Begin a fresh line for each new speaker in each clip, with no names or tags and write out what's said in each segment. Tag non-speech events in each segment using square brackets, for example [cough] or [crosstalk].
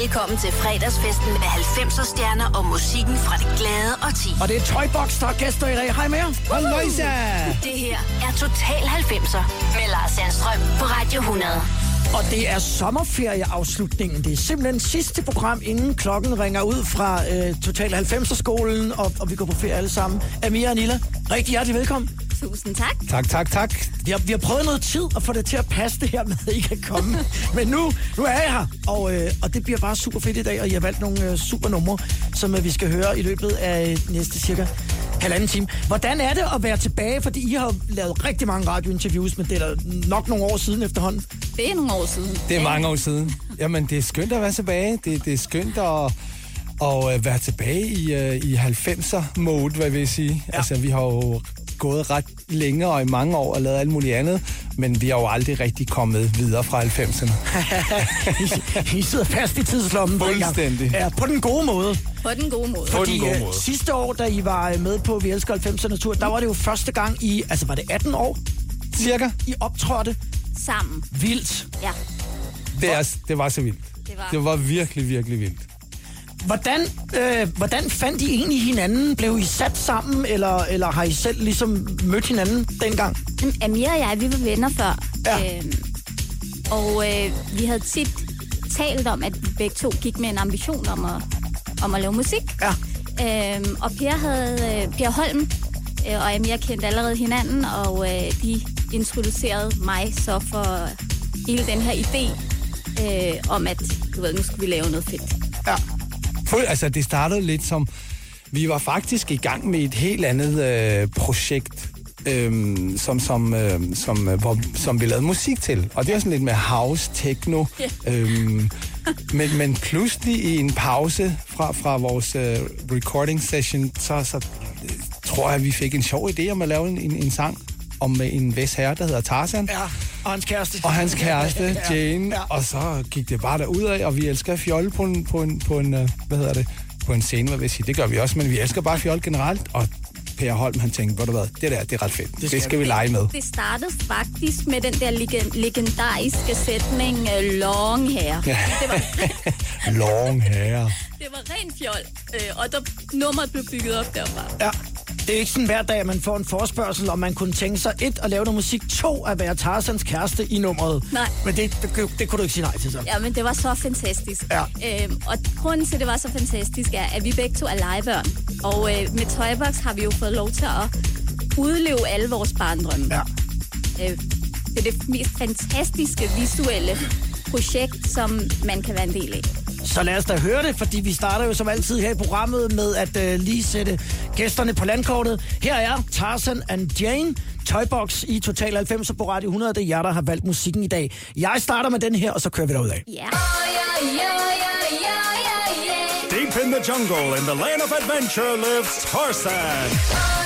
Velkommen til fredagsfesten med 90'er stjerner og musikken fra det glade og ti.
Og det er Toybox, der er gæster i dag. Hej med jer.
Halløjsa!
Det her er Total 90'er med Lars Sandstrøm på Radio 100.
Og det er sommerferieafslutningen. Det er simpelthen sidste program, inden klokken ringer ud fra øh, Total 90'er-skolen, og, og vi går på ferie alle sammen. Amir og Nilla, rigtig hjertelig velkommen.
Tusind tak.
Tak, tak, tak.
Vi har, vi har prøvet noget tid at få det til at passe det her med, at I kan komme. [laughs] Men nu, nu er jeg her, og, øh, og det bliver bare super fedt i dag, og I har valgt nogle øh, super numre, som øh, vi skal høre i løbet af øh, næste cirka halvanden time. Hvordan er det at være tilbage? Fordi I har lavet rigtig mange radiointerviews, men det er da nok nogle år siden efterhånden.
Det er nogle år siden.
Det er mange år siden. Jamen, det er skønt at være tilbage. Det, det er skønt at, at øh, være tilbage i, uh, i 90'er-mode, hvad jeg vil sige. Ja. Altså, vi har jo gået ret længe og i mange år og lavet alt muligt andet, men vi har jo aldrig rigtig kommet videre fra 90'erne.
I, [laughs] I sidder fast i tidslommen.
Fuldstændig.
Ja, på den gode måde.
På den gode måde.
På den
Fordi
gode
øh,
måde.
sidste år, da I var øh, med på Vi Elsker 90'erne tur, der var det jo første gang i, altså var det 18 år,
Cirka.
I optrådte
Sammen.
vildt.
Ja.
Det, er, det var så vildt.
Det var-
det var virkelig, virkelig vildt.
Hvordan, øh, hvordan fandt I egentlig hinanden? Blev I sat sammen, eller, eller har I selv ligesom mødt hinanden dengang?
Amir og jeg, vi var venner før.
Ja.
Øhm, og øh, vi havde tit talt om, at vi begge to gik med en ambition om at, om at lave musik.
Ja.
Øhm, og Per, havde, øh, per Holm øh, og Amir kendte allerede hinanden, og øh, de introducerede mig så for hele den her idé øh, om, at du ved, nu skulle vi lave noget fedt.
Ja.
Fuld, altså, det startede lidt som... Vi var faktisk i gang med et helt andet øh, projekt, øhm, som, som, øh, som, øh, hvor, som vi lavede musik til. Og det er sådan lidt med house, techno. øhm, men, men pludselig i en pause fra, fra vores øh, recording session, så, så øh, tror jeg, at vi fik en sjov idé om at lave en, en, en sang om øh, en ves herre, der hedder Tarzan.
Ja, og hans kæreste.
Og hans kæreste,
Ja,
Jane.
ja.
Og så gik det bare derud af, og vi elsker fjolle på en, på en, på en øh, hvad hedder det, på en scene, hvad vil jeg sige. Det gør vi også, men vi elsker bare fjolle generelt. Og Per Holm, han tænkte, ved du hvad, det der, det er ret fedt. Det skal, det skal vi lege med.
Det startede faktisk med den der leg- legendariske sætning uh, long hair.
Ja.
Det, var, [laughs]
Long hair.
Det var rent fjol, øh, og der, nummeret blev bygget op derfra.
Ja. Det er ikke sådan hver dag, at man får en forspørgsel, om man kunne tænke sig et, at lave noget musik, to, at være Tarzans kæreste i nummeret.
Nej.
Men det, det, det kunne du ikke sige nej til så.
Ja, men det var så fantastisk.
Ja.
Øhm, og grunden til, at det var så fantastisk, er, at vi begge to er legebørn. Og øh, med Toybox har vi jo fået lov til at udleve alle vores barndrømme.
Ja.
Øh, det er det mest fantastiske visuelle projekt, som man kan være en del af.
Så lad os da høre det, fordi vi starter jo som altid her i programmet med at øh, lige sætte gæsterne på landkortet. Her er Tarzan and Jane, Toybox i Total 90 på Radio 100. Det er jer, der har valgt musikken i dag. Jeg starter med den her, og så kører vi derud af.
Ja.
Deep in the jungle, in the land of adventure, lives Tarzan.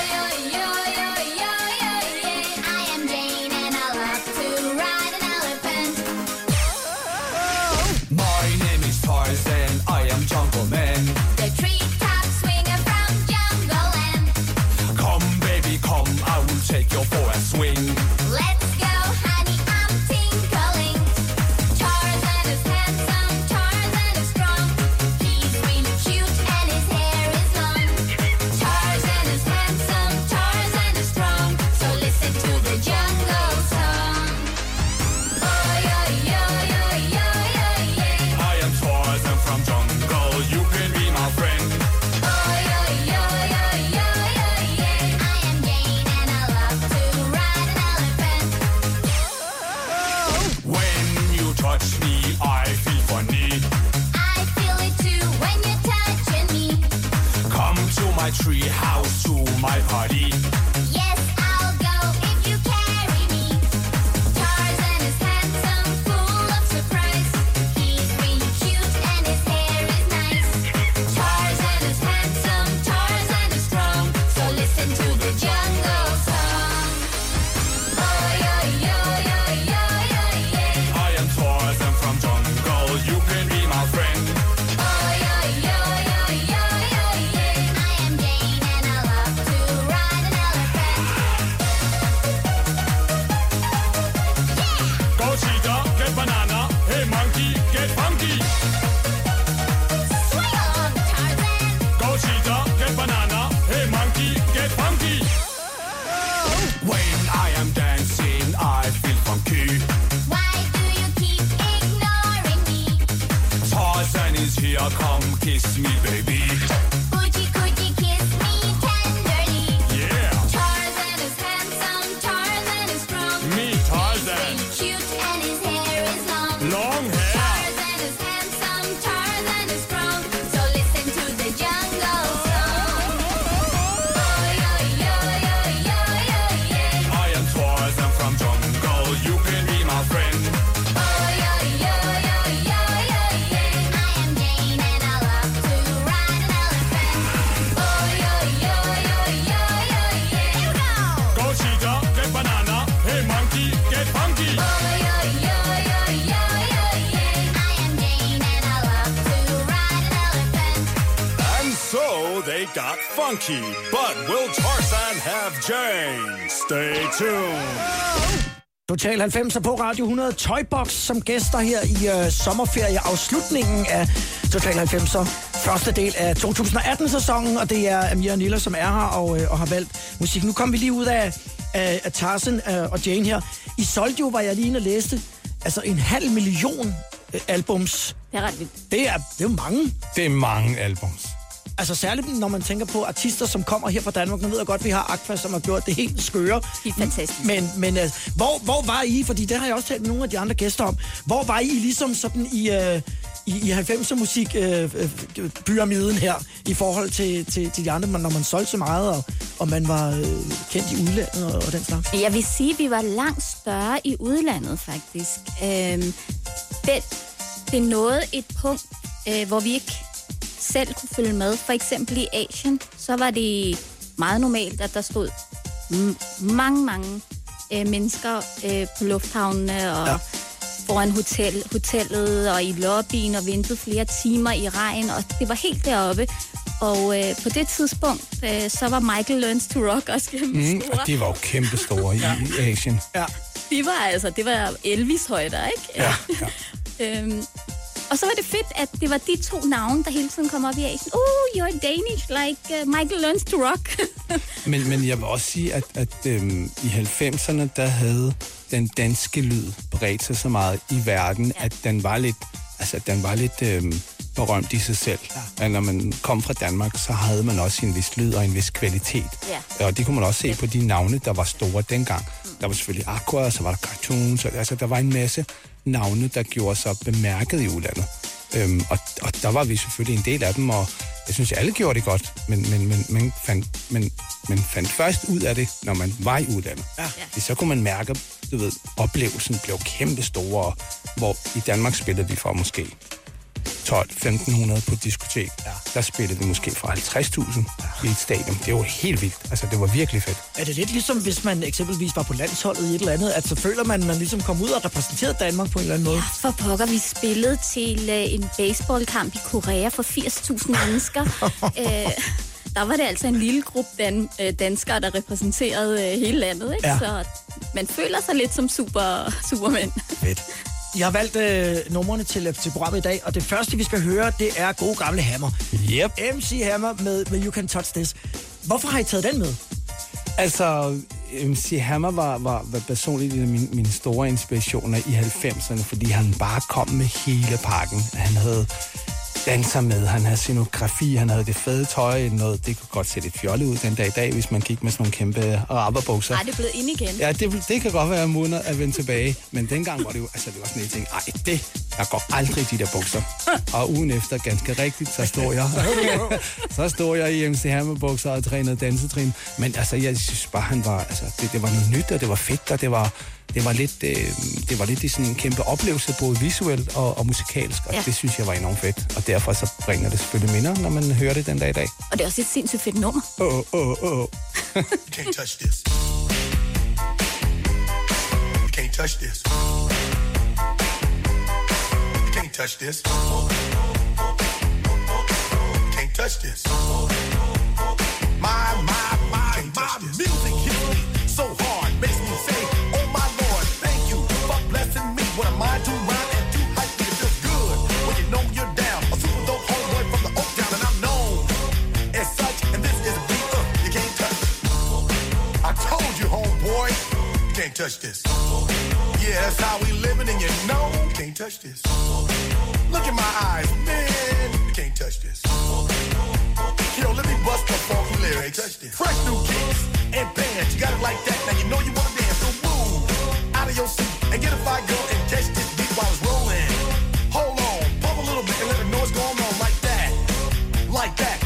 Funky, but will Tarzan have Jane? Stay tuned.
Total 90 på Radio 100 Toybox som gæster her i øh, sommerferieafslutningen af Total 90 første del af 2018-sæsonen, og det er Amir Niller, som er her og, øh, og har valgt musik. Nu kom vi lige ud af, af, af Tarzan øh, og Jane her. I solgte jo, var jeg lige inde og læste, altså en halv million øh, albums.
Det er ret vildt.
Det er, det er mange.
Det er mange albums.
Altså særligt, når man tænker på artister, som kommer her fra Danmark. Nu ved jeg godt, at vi har Aqua, som har gjort det helt skøre.
De er fantastiske.
Men, men uh, hvor, hvor var I, fordi det har jeg også talt med nogle af de andre gæster om, hvor var I ligesom sådan i, uh, i, i 90'er musik uh, uh, pyramiden her, i forhold til, til, til de andre, når man solgte så meget, og, og man var uh, kendt i udlandet og, og den slags?
Jeg vil sige, at vi var langt større i udlandet, faktisk. Øhm, det, det nåede et punkt, øh, hvor vi ikke selv kunne følge med. For eksempel i Asien, så var det meget normalt, at der stod m- mange, mange øh, mennesker øh, på lufthavnene og
Ja.
foran hotel, hotellet og i lobbyen og ventede flere timer i regn, og det var helt deroppe. Og øh, på det tidspunkt, øh, så var Michael Learns to Rock også kæmpe
Mm,
store.
og de var jo kæmpe store i, i Asien.
Ja.
De var altså, det var Elvis højder, ikke?
Ja, ja. [laughs]
øhm, og så var det fedt, at det var de to navne, der hele tiden kom op i Asien. Uh, you're Danish, like uh, Michael Learns to Rock. [laughs]
Men, men jeg vil også sige, at, at øhm, i 90'erne, der havde den danske lyd bredt sig så meget i verden, ja. at den var lidt, altså, den var lidt øhm, berømt i sig selv. Ja. At når man kom fra Danmark, så havde man også en vis lyd og en vis kvalitet.
Ja.
Og det kunne man også se på de navne, der var store dengang. Der var selvfølgelig Aqua, og så var der Cartoons, og, altså der var en masse navne, der gjorde sig bemærket i udlandet. Øhm, og, og der var vi selvfølgelig en del af dem, og jeg synes, alle gjorde det godt, men, men, men, men, fandt, men, men fandt først ud af det, når man var i udlandet. Ja. Så kunne man mærke, du ved, oplevelsen blev kæmpe store, hvor i Danmark spillede vi for måske 12-1500 på et diskotek. Ja. Der spillede vi måske for 50.000 i et stadion. Det var helt vildt. Altså, det var virkelig fedt.
Er det lidt ligesom, hvis man eksempelvis var på landsholdet i et eller andet, at så føler man, at man ligesom kom ud og repræsenterede Danmark på en eller anden måde?
For pokker, vi spillede til øh, en baseballkamp i Korea for 80.000 mennesker. [laughs] øh, der var det altså en lille gruppe dan- øh, danskere, der repræsenterede øh, hele landet. Ikke?
Ja.
Så man føler sig lidt som super, supermænd.
Fedt. Jeg har valgt øh, numrene til, til programmet i dag, og det første, vi skal høre, det er gode gamle Hammer.
Yep.
MC Hammer med, med You Can Touch This. Hvorfor har I taget den med?
Altså, MC Hammer var, var, var personligt en af mine, mine store inspirationer i 90'erne, fordi han bare kom med hele pakken. Han havde danser med, han havde scenografi, han havde det fede tøj, noget, det kunne godt se lidt fjollet ud den dag i dag, hvis man gik med sådan nogle kæmpe rubberbukser.
Nej, det er blevet ind igen.
Ja, det, det kan godt være munder at vende tilbage, men dengang var det jo, altså det var sådan en ting, ej, det, der går aldrig de der bukser. [laughs] Og ugen efter, ganske rigtigt, så stod jeg, [laughs] så stod jeg i MC Hammer bukser og trænede dansetrin. Men altså, jeg synes bare, han var, altså, det, det var noget nyt, og det var fedt, og det var, det var lidt, øh, det var lidt i sådan en kæmpe oplevelse, både visuelt og, og musikalsk, og ja. Det synes jeg var enormt fedt. Og derfor så bringer det selvfølgelig minder, når man hører det den dag i dag.
Og det er også et sindssygt fedt nummer.
Åh, åh, åh.
You can't touch this. You can't touch this. You can't touch this. You can't touch this. My, my, can't touch this. Yeah, that's how we living, and you know you can't touch this. Look in my eyes, man, you can't touch this. Yo, let me bust the funky lyrics. Touch this. Fresh new kicks and bands, you got it like that. Now you know you wanna dance, so move out of your seat and get a fire girl and catch this beat while it's rolling. Hold on, pump a little bit and let know what's going on like that, like that.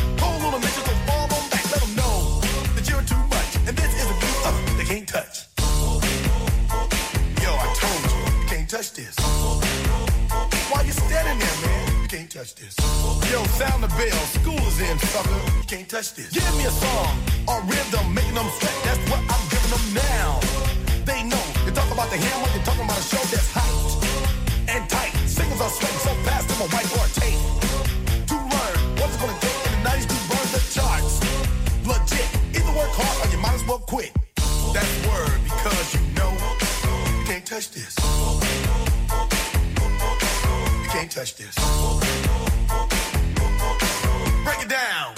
touch this. Why you standing there, man? You can't touch this. Yo, sound the bell. School is in, sucker. You can't touch this. Give me a song, a rhythm, making them sweat. That's what I'm giving them now. They know. you talk about the hammer. You're talking about a show that's hot and tight. Singles are sweating so fast. I'm a whiteboard tape. To learn what's it gonna take in the 90s to burn the charts. Legit. Either work hard or you might as well quit. That word because you know you can't touch this can't touch this. Break it down.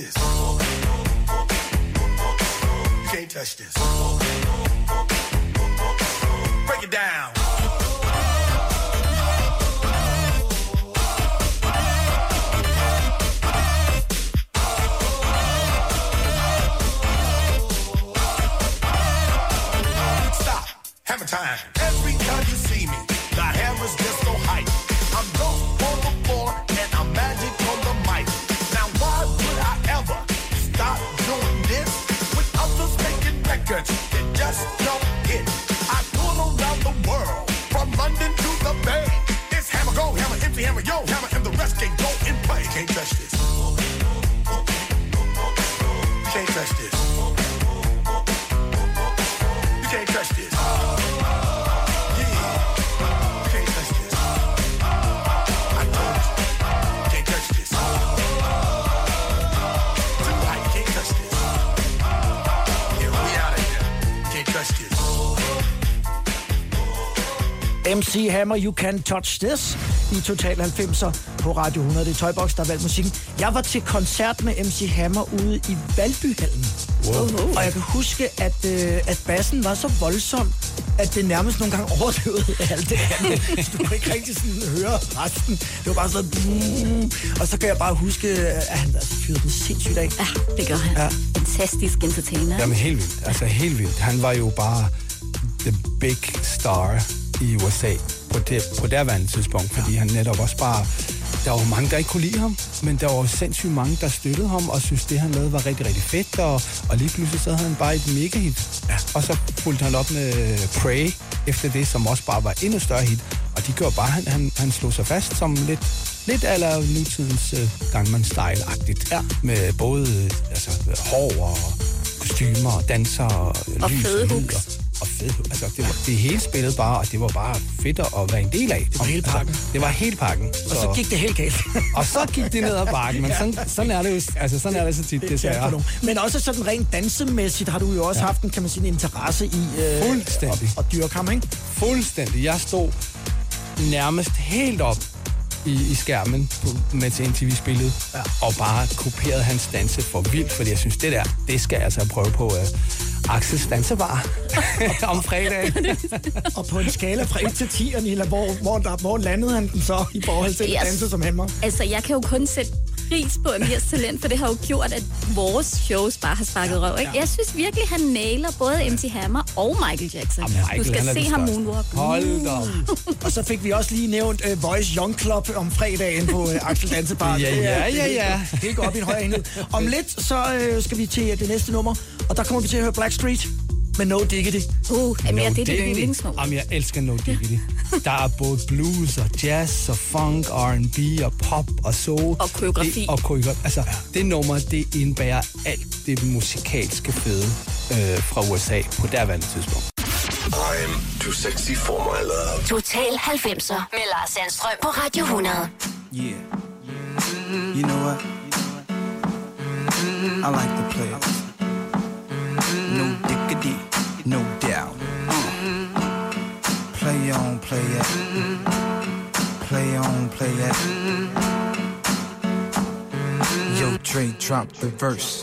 This. You can't touch this.
MC Hammer, You Can Touch This i Total 90'er på Radio 100. Det er Tøjbox, der har valgt musikken. Jeg var til koncert med MC Hammer ude i Valbyhallen. Wow. Og jeg kan huske, at, øh, at bassen var så voldsom, at det nærmest nogle gange overdøvede alt det andet. Så du kunne ikke rigtig sådan høre resten. Det var bare sådan... Mm, og så kan jeg bare huske, at han altså fyrede den sindssygt af.
Ja, det gør han.
Ja.
Fantastisk entertainer.
Jamen helt vildt. Altså helt vildt. Han var jo bare the big star i USA på det, på derværende tidspunkt, fordi han netop også bare... Der var mange, der ikke kunne lide ham, men der var sindssygt mange, der støttede ham og synes det, han lavede, var rigtig, rigtig fedt. Og, og lige pludselig så havde han bare et mega hit. Ja. Og så fulgte han op med Pray efter det, som også bare var endnu større hit. Og de gjorde bare, han, han, han slog sig fast som lidt, lidt aller nutidens uh, Gangnam Style-agtigt.
Ja.
Med både øh, altså, hår og kostymer og danser og,
Og
lys
fede.
Og, og hooks. Altså, det, var, det hele spillede bare, og det var bare fedt at være en del af. Det
var hele pakken.
Altså, det var hele pakken.
Og så gik det helt galt. [laughs]
og så gik det ned ad bakken, men sådan, sådan er det jo altså, sådan er det så tit,
Ja,
desværre.
nogen. Men også sådan rent dansemæssigt har du jo også ja. haft en, kan man sige, en interesse i øh,
Fuldstændig.
at, at dyrke ham, ikke?
Fuldstændig. Jeg stod nærmest helt op i, i skærmen, på, mens MTV spillede, ja. og bare kopierede hans danse for vildt, fordi jeg synes, det der, det skal jeg altså prøve på uh, Axels dansebar [laughs] om fredagen. [laughs]
Og på en skala fra 1 til 10, Anila, hvor, hvor, der, hvor landede han den så i forhold til at
Yes.
danse som hammer?
Altså, jeg kan jo kun sætte pris på Amirs talent, for det har jo gjort, at vores shows bare har sparket røv. Ikke? Jeg synes virkelig, han nailer både MC Hammer og Michael Jackson.
Jamen, Michael,
du skal se ham moonwalk.
Hold da op.
Og så fik vi også lige nævnt uh, Voice Young Club om fredagen på uh, Axel Dansebar.
Ja, ja, ja, ja.
Det, går op i en højere enhed. Om lidt, så uh, skal vi til uh, det næste nummer, og der kommer vi til at høre Blackstreet med No Diggity.
Uh, Amir, det er dit yndlingsnummer.
Jamen, jeg elsker No Diggity. Der er både blues og jazz og funk, R&B og pop og soul.
Og koreografi.
Det, og koreografi. Altså, det nummer, det indbærer alt det musikalske fede øh, fra USA på derværende tidspunkt.
I'm too sexy for my love.
Total 90'er med Lars Sandstrøm på Radio 100.
Yeah. You know what? I like to play it.
No diggity, no doubt. Play on, play it. Play on, play it. Yo, Dre, drop the verse.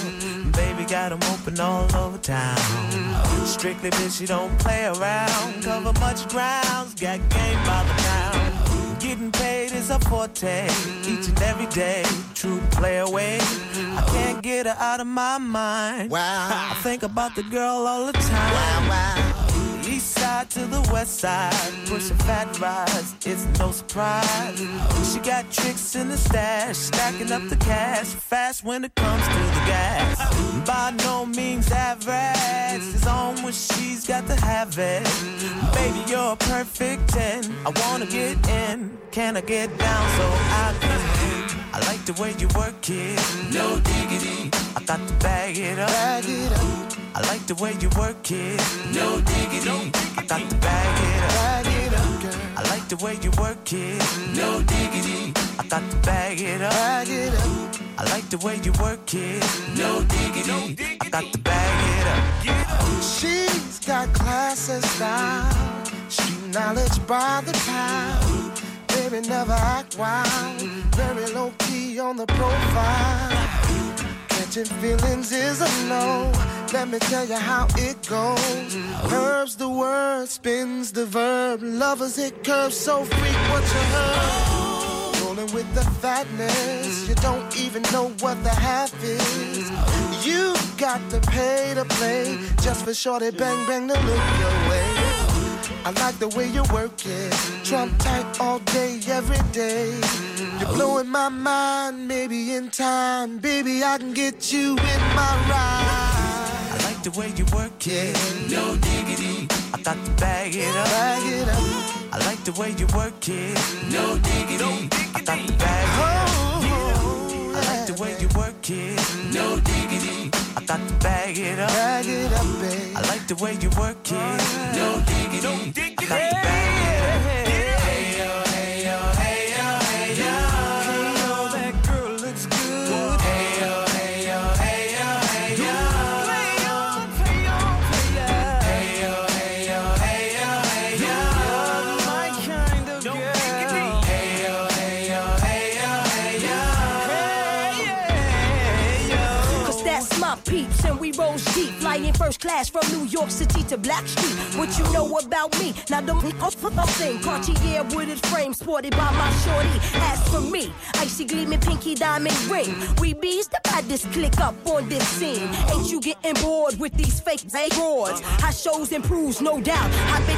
Got them open all over town. Strictly bitch, she don't play around. Cover much grounds, got game by the pound. Getting paid is a forte, each and every day. True play away. I can't get her out of my mind.
Wow.
I think about the girl all the time.
Wow, wow.
East side to the west side, pushing fat rides, it's no surprise. She got tricks in the stash, stacking up the cash, fast when it comes to gas. By no means average, it's on when she's got to have it. Baby, you're a perfect 10. I wanna get in, can I get down so I can? I like the way you work it, no diggity. I got to bag it up.
Bag it up,
I like the way you work it. No diggity. I got to bag it up.
bag it up.
I like the way you work it. No diggity. I got to bag it up.
Bag it up,
I like the way you work it. No diggity. I got to bag it up.
She's got class and style, street knowledge by the pound. Baby never act wild, very low key on the profile. Catching feelings is a no. Let me tell you how it goes. Curves the word, spins the verb. Lovers hit curves so freak what you heard. Rolling with the fatness, you don't even know what the half is. You got to pay to play just for shorty bang bang to look your way. I like the way you work it, Trump tight all day, every day. You're blowing my mind, maybe in time, baby I can get you in my ride.
I like the way you work it. No diggity. I got to bag it up.
Bag it up,
like the way you work it. No diggity. I got to bag it up.
oh,
I like the way you work it. No diggity. I got to bag it up.
bag it up, babe.
I like the way you work it. Oh, no diggity. I got to bag it up.
Class from New York City to Black Street. What you know about me? Now the thing, Cartier wooded frame sported by my shorty. As for me, icy gleaming pinky diamond ring. We bees the baddest click up on this scene. Ain't you getting bored with these fake broads? How shows improves, no doubt. I've been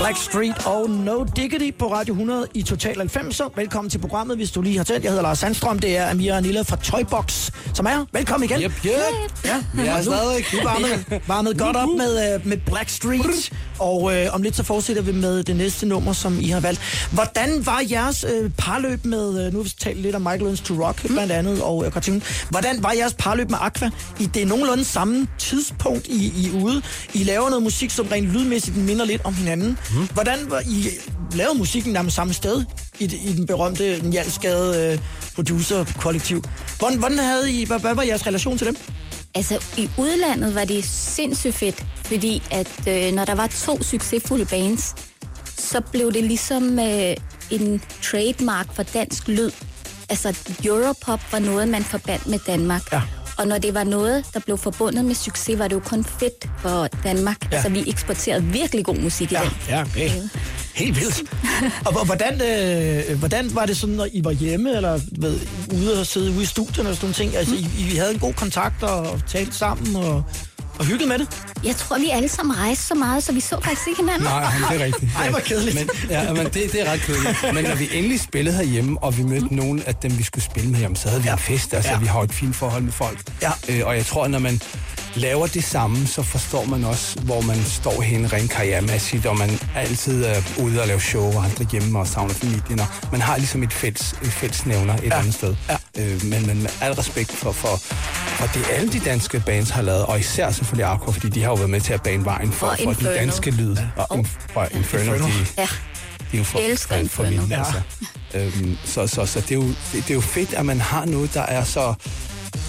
Black Street og No Diggity på Radio 100 i Total 90. Velkommen til programmet, hvis du lige har tændt. Jeg hedder Lars Sandstrøm, det er Amira Anilla fra Toybox, som er. Velkommen igen.
Yep, yep.
Ja,
Vi er stadig.
Varmet, varmet godt op med, øh, med Black Street, og øh, om lidt så fortsætter vi med det næste nummer, som I har valgt. Hvordan var jeres øh, parløb med, øh, nu har vi talt lidt om Michael Owens to Rock blandt andet, og øh, Cartoon. Hvordan var jeres parløb med Aqua? I det er nogenlunde samme tidspunkt, I, I ude. I laver noget musik, som rent lydmæssigt minder lidt om hinanden. Mm. Hvordan var I lavede musikken nærmest samme sted i, i den berømte den Jalskade øh, producer-kollektiv? Hvordan, hvordan havde I, hvad, hvad var jeres relation til dem?
Altså, i udlandet var det sindssygt fedt, fordi at øh, når der var to succesfulde bands, så blev det ligesom øh, en trademark for dansk lyd. Altså, Europop var noget, man forbandt med Danmark.
Ja.
Og når det var noget, der blev forbundet med succes, var det jo kun fedt for Danmark.
Ja.
Ja. Så vi eksporterede virkelig god musik i
Ja,
den.
ja, okay. Helt vildt. Og hvor- hvordan, øh, hvordan var det sådan, når I var hjemme, eller ved, ude og sidde ude i studierne og sådan nogle ting? Altså, I, I havde en god kontakt og talte sammen og, og hyggede med det?
Jeg tror, vi alle sammen rejste så meget, så vi så faktisk ikke hinanden.
Nej, men det er rigtigt.
Ej, hvor kedeligt.
Men, ja, men det, det er ret kedeligt. Men når vi endelig spillede herhjemme, og vi mødte nogle af dem, vi skulle spille med, jamen, så havde vi en fest. Altså,
Ja.
vi har et fint forhold med folk.
Ja.
Øh, og jeg tror, når man laver det samme, så forstår man også, hvor man står hen rent karrieremæssigt, og man er altid er ude og lave show og andre hjemme og savner familien. Og man har ligesom et fælles, et fælles nævner et ja. andet sted.
Ja.
Øh, men, men med al respekt for, for, for det, alle de danske bands har lavet, og især selvfølgelig Aqua, fordi de har jo været med til at bane vejen for,
Og
for den danske lyd. Og, og Inferno, Inferno,
Inferno.
de,
Ja.
de er jo for,
Elsker
for, for
Inferno.
vilde, altså. Øhm, så så, så det, er jo, det, det er jo fedt, at man har noget, der er så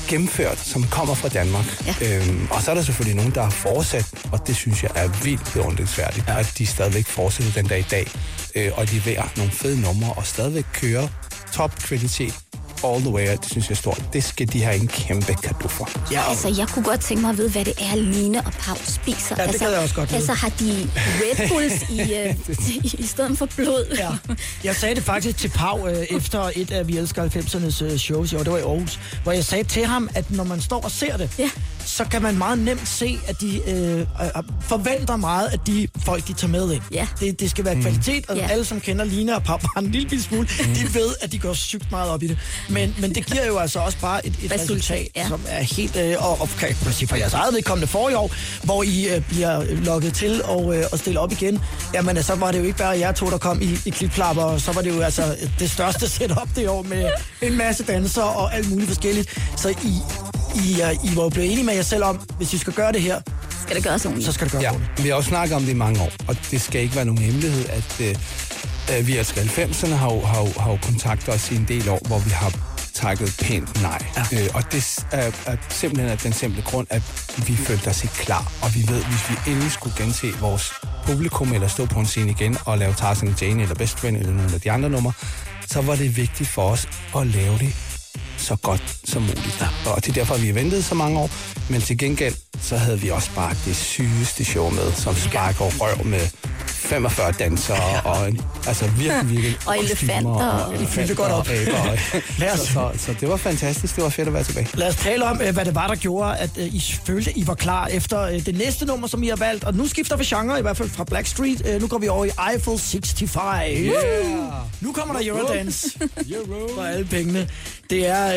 gennemført, som kommer fra Danmark.
Ja.
Øhm, og så er der selvfølgelig nogen, der har fortsat, og det synes jeg er vildt beundringsværdigt, ja. at de stadigvæk fortsætter den dag i dag, øh, og leverer nogle fede numre, og stadigvæk kører top kvalitet all the way, og det synes jeg er stort. Det skal de have en kæmpe kado for.
Ja, og,
Altså, jeg kunne godt tænke mig at vide, hvad det er, Line og Pau spiser.
Ja, det
altså,
gad jeg også godt vide.
Altså, har de Red Bulls i, øh, i, i stedet for blod?
ja. Jeg sagde det faktisk til Pau øh, efter et af Vi Elsker 90'ernes øh, shows, jo, det var i Aarhus, hvor jeg sagde til ham, at når man står og ser det,
Ja.
Så kan man meget nemt se, at de øh, øh, forventer meget, at de folk, de tager med ind.
Ja.
Det, det skal være kvalitet, og
Ja.
alle, som kender Lina og bare en lille smule, de ved, at de går sygt meget op i det. Men, men det giver jo altså også bare et, et
Resultat,
resultat,
ja.
som er helt... Øh, og, og kan man sige for jeres eget vedkommende for i år, hvor I øh, bliver lukket til og, øh, og stille op igen. Jamen, så var det jo ikke bare jer to, der kom i, i klipklapper, og så var det jo altså det største [laughs] setup det år med en masse dansere og alt muligt forskelligt. Så I, I, I var jo blevet enige med jer selv om, hvis I skal gøre det her,
Skal det gøres ordentligt?
så skal det gøres
Ja,
ordentligt.
vi har jo snakket om det i mange år, og det skal ikke være nogen hemmelighed, at øh, vi altså 90'erne har, jo- har, jo- har jo kontaktet os i en del år, hvor vi har takket pænt nej. Ja. Øh, og det er, er simpelthen af den simple grund, at vi følte os ikke klar, og vi ved, hvis vi endelig skulle gense vores publikum, eller stå på en scene igen og lave Tarzan Jane, eller Best Friend, eller nogle af de andre numre, så var det vigtigt for os at lave det så godt som muligt. Og det er derfor, vi har ventet så mange år. Men til gengæld, så havde vi også bare det sygeste show med, som sparker røv med 45 dansere, og en, altså virkelig, [laughs] virkelig...
Og elefanter, og-
I fyldte godt op. Lad os-
så, så, så, det var fantastisk. Det var fedt at være tilbage.
Lad os tale om, øh, hvad det var, der gjorde, at øh, I følte, I var klar efter øh, det næste nummer, som I har valgt. Og nu skifter vi genre, i hvert fald fra Blackstreet. Øh, Nu går vi over i Eiffel 65. Yeah. Nu kommer der [laughs] Eurodance for alle pengene. Det er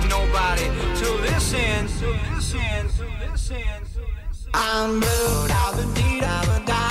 nobody to listen, to listen, to listen, to listen. I'm blue, I've been deed, I've been died,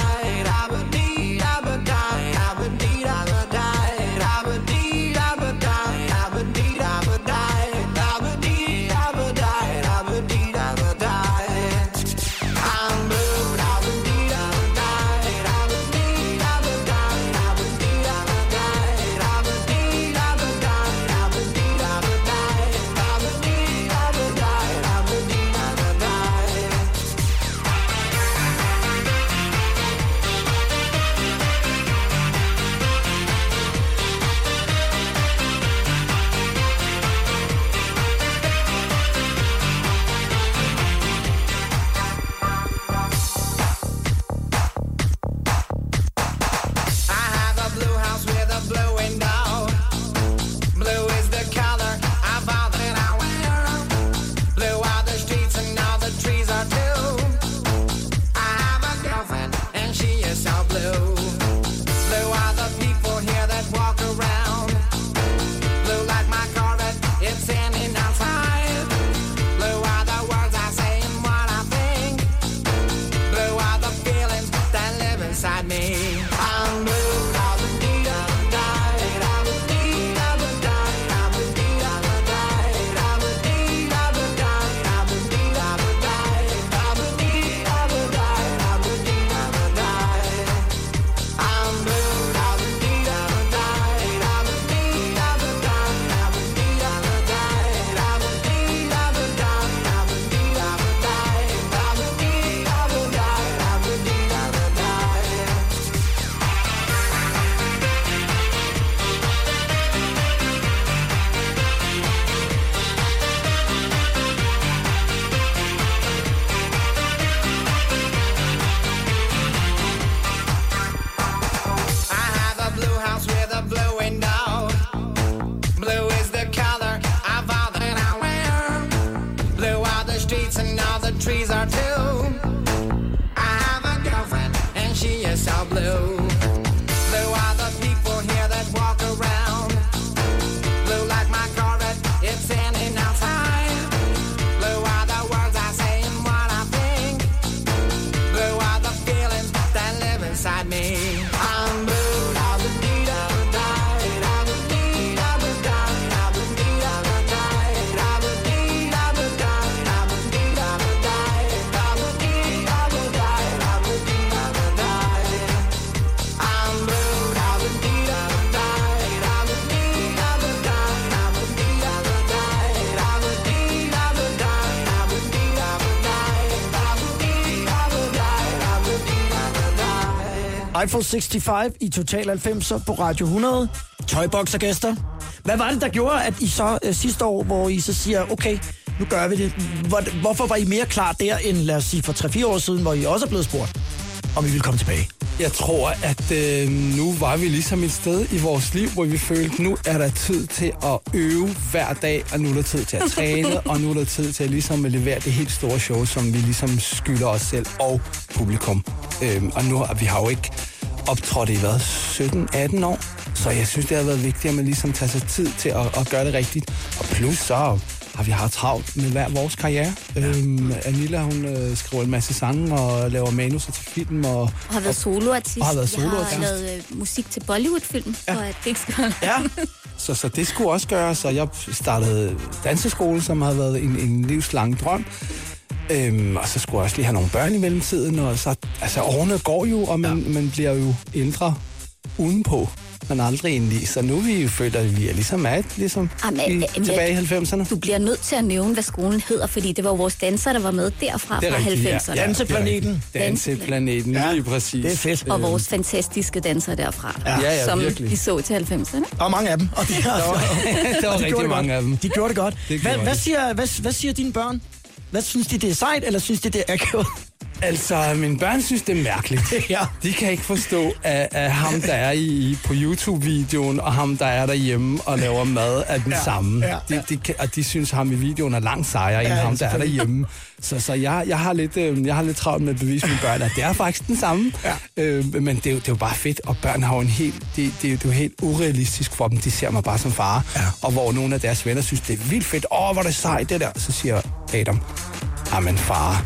Eiffel 65 i Total 90'er på Radio 100. Tøjbox og gæster. Hvad var det, der gjorde, at I så øh, sidste år, hvor I så siger, okay, nu gør vi det. Hvor, hvorfor var I mere klar der, end lad os sige for 3-4 år siden, hvor I også er blevet spurgt, om I vil komme tilbage?
Jeg tror, at øh, nu var vi ligesom et sted i vores liv, hvor vi følte, nu er der tid til at øve hver dag, og nu er der tid til at træne, og nu er der tid til at ligesom at levere det helt store show, som vi ligesom skylder os selv og publikum. Øh, og nu har vi har jo ikke optrådt i hvad, 17-18 år, så jeg synes, det har været vigtigt, at man ligesom tager sig tid til at, at gøre det rigtigt. Og plus så har vi haft travlt med hver vores karriere. Ja. Øhm, Anilla, hun øh, skriver en masse sange og laver manuser til film. Og,
Og har været soloartist.
Og har været
Jeg
soloartist.
har lavet øh, musik til Bollywood-film, ja. for at det ikke skal...
Ja.
Så, så det skulle også gøres, og jeg startede danseskole, som har været en, en livslang drøm. Øhm, og så skulle jeg også lige have nogle børn i mellemtiden, og så, altså årene går jo, og man, ja. man bliver jo ældre udenpå, men aldrig egentlig. Så nu er vi jo følt, at vi er ligesom er ligesom
Jamen,
i,
øh, øh,
tilbage i 90'erne.
Du bliver nødt til at nævne, hvad skolen hedder, fordi det var vores dansere, der var med derfra
Det er
fra
rigtigt, ja.
90'erne.
Ja,
Danseplaneten.
Danseplaneten,
Ja,
lige præcis.
det er fedt.
Og vores fantastiske dansere derfra,
Ja.
Ja, ja,
som
virkelig.
vi så til 90'erne.
Der var mange af dem. Og de, der
var- [laughs] [laughs] der var
de
rigtig
det
mange
godt.
af dem.
De gjorde det godt.
Det
hvad, hvad, siger, hvad, hvad siger dine børn? Hvad synes de, det er sejt, eller synes de, det er akavet?
Altså, mine børn synes, det er mærkeligt. [laughs]
Ja.
De kan ikke forstå, at, at ham, der er i, på YouTube-videoen, og ham, der er derhjemme og laver mad, er den
Ja,
samme.
ja,
De, de, kan- og de synes, ham i videoen er langt sejere, end
Ja,
ham, der er derhjemme. Så, så jeg, jeg, har lidt, øh, jeg har lidt travlt med at bevise mine børn, at det er faktisk den samme.
Ja.
Øh, men det er, jo, det er jo bare fedt, og børn har jo en helt, det, det, er jo- det er jo helt urealistisk for dem. De ser mig bare som far.
Ja.
Og hvor nogle af deres venner synes, det er vildt fedt. Åh, hvor er det sejt, det der. Så siger Adam, jamen far,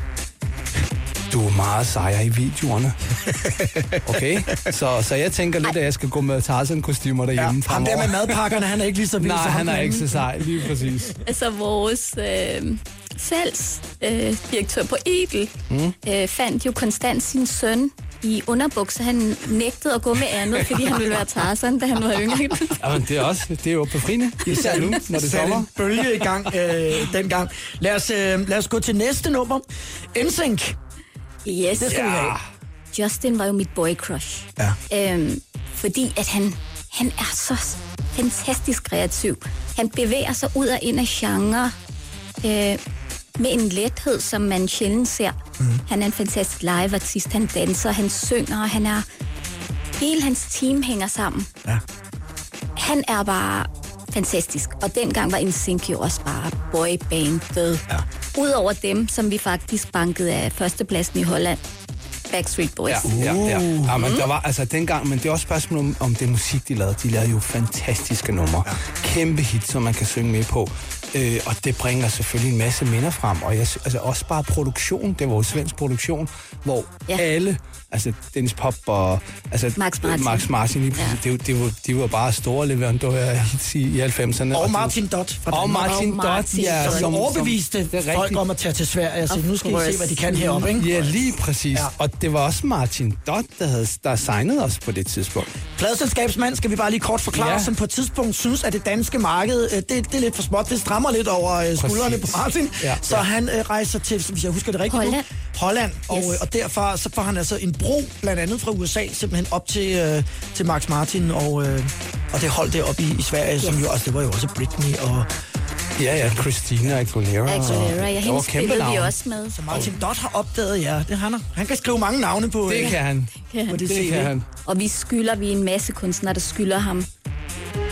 du er meget sejere i videoerne. [laughs] Okay? Så, så jeg tænker lidt, at jeg skal gå med Tarzan-kostymer
Ja.
derhjemme
Ham der med madpakkerne, han er ikke lige så vild
Nej, han er ikke så sej, lige præcis.
Altså vores øh, salgsdirektør øh, direktør på Egel mm. øh, fandt jo konstant sin søn i underbukser. Han nægtede at gå med andet, fordi han ville være Tarzan, da han var yngre.
Jamen, det er også, det er jo befriende. Især nu, når det er sommer.
en bølge i gang øh, dengang. Lad os, øh, lad os gå til næste nummer. NSYNC.
Yes.
Det skal vi have.
Justin var jo mit boy crush.
Ja.
Øhm, fordi at han, han er så fantastisk kreativ. Han bevæger sig ud og ind af genre øh, med en lethed, som man sjældent ser. Mm. Han er en fantastisk liveartist, han danser, han synger, og han er... Hele hans team hænger sammen.
Ja.
Han er bare fantastisk. Og dengang var NSYNC jo også bare boybandet.
Ja.
Udover dem, som vi faktisk bankede af førstepladsen i Holland. Backstreet Boys.
Ja, ja, ja. ja men der var, altså dengang, men det er også spørgsmål om, om det musik, de lavede. De lavede jo fantastiske numre. Ja. Kæmpe hit, som man kan synge med på. Øh, og det bringer selvfølgelig en masse minder frem. Og jeg, altså også bare produktion, det var jo svensk produktion, hvor
Ja.
alle, altså Dennis Pop og altså,
Max Martin.
Max Martin lige
Ja.
det, det, var, de var bare store leverandører i, i 90'erne.
Og
det-
Martin Dot fra
Og
Danmark.
Martin
Og
Dot,
Martin
ja.
Som, som overbeviste
det er
folk
rigtigt.
om at tage til Sverige og sige, nu skal I se, hvad de kan heroppe, ikke?
Ja, lige præcis.
Ja.
Og det var også Martin Dot, der havde der signede os på det tidspunkt.
Pladselskabsmand skal vi bare lige kort forklare, ja.
Ja.
som på et tidspunkt synes, at det danske marked, øh, det, det er lidt for småt. Det strammer lidt over øh, skuldrene på Martin. Ja.
Ja.
Så han øh, rejser til, hvis jeg husker det rigtigt nu,
Holland.
Holland. Og,
Yes.
øh, og derfra så får han altså en bro, blandt andet fra USA, simpelthen op til, øh, til Max Martin og, øh, og det hold deroppe i, i Sverige, yes. som jo også, det var jo også Britney og
Ja, ja, Christina Aguilera.
Aguilera, ja,
Det var
hende spillede vi også med.
så Martin Dot har opdaget, ja, det han. Han kan skrive mange navne på,
Det
øh,
kan han.
På det,
kan han.
Og vi skylder, vi er en masse kunstnere, der skylder ham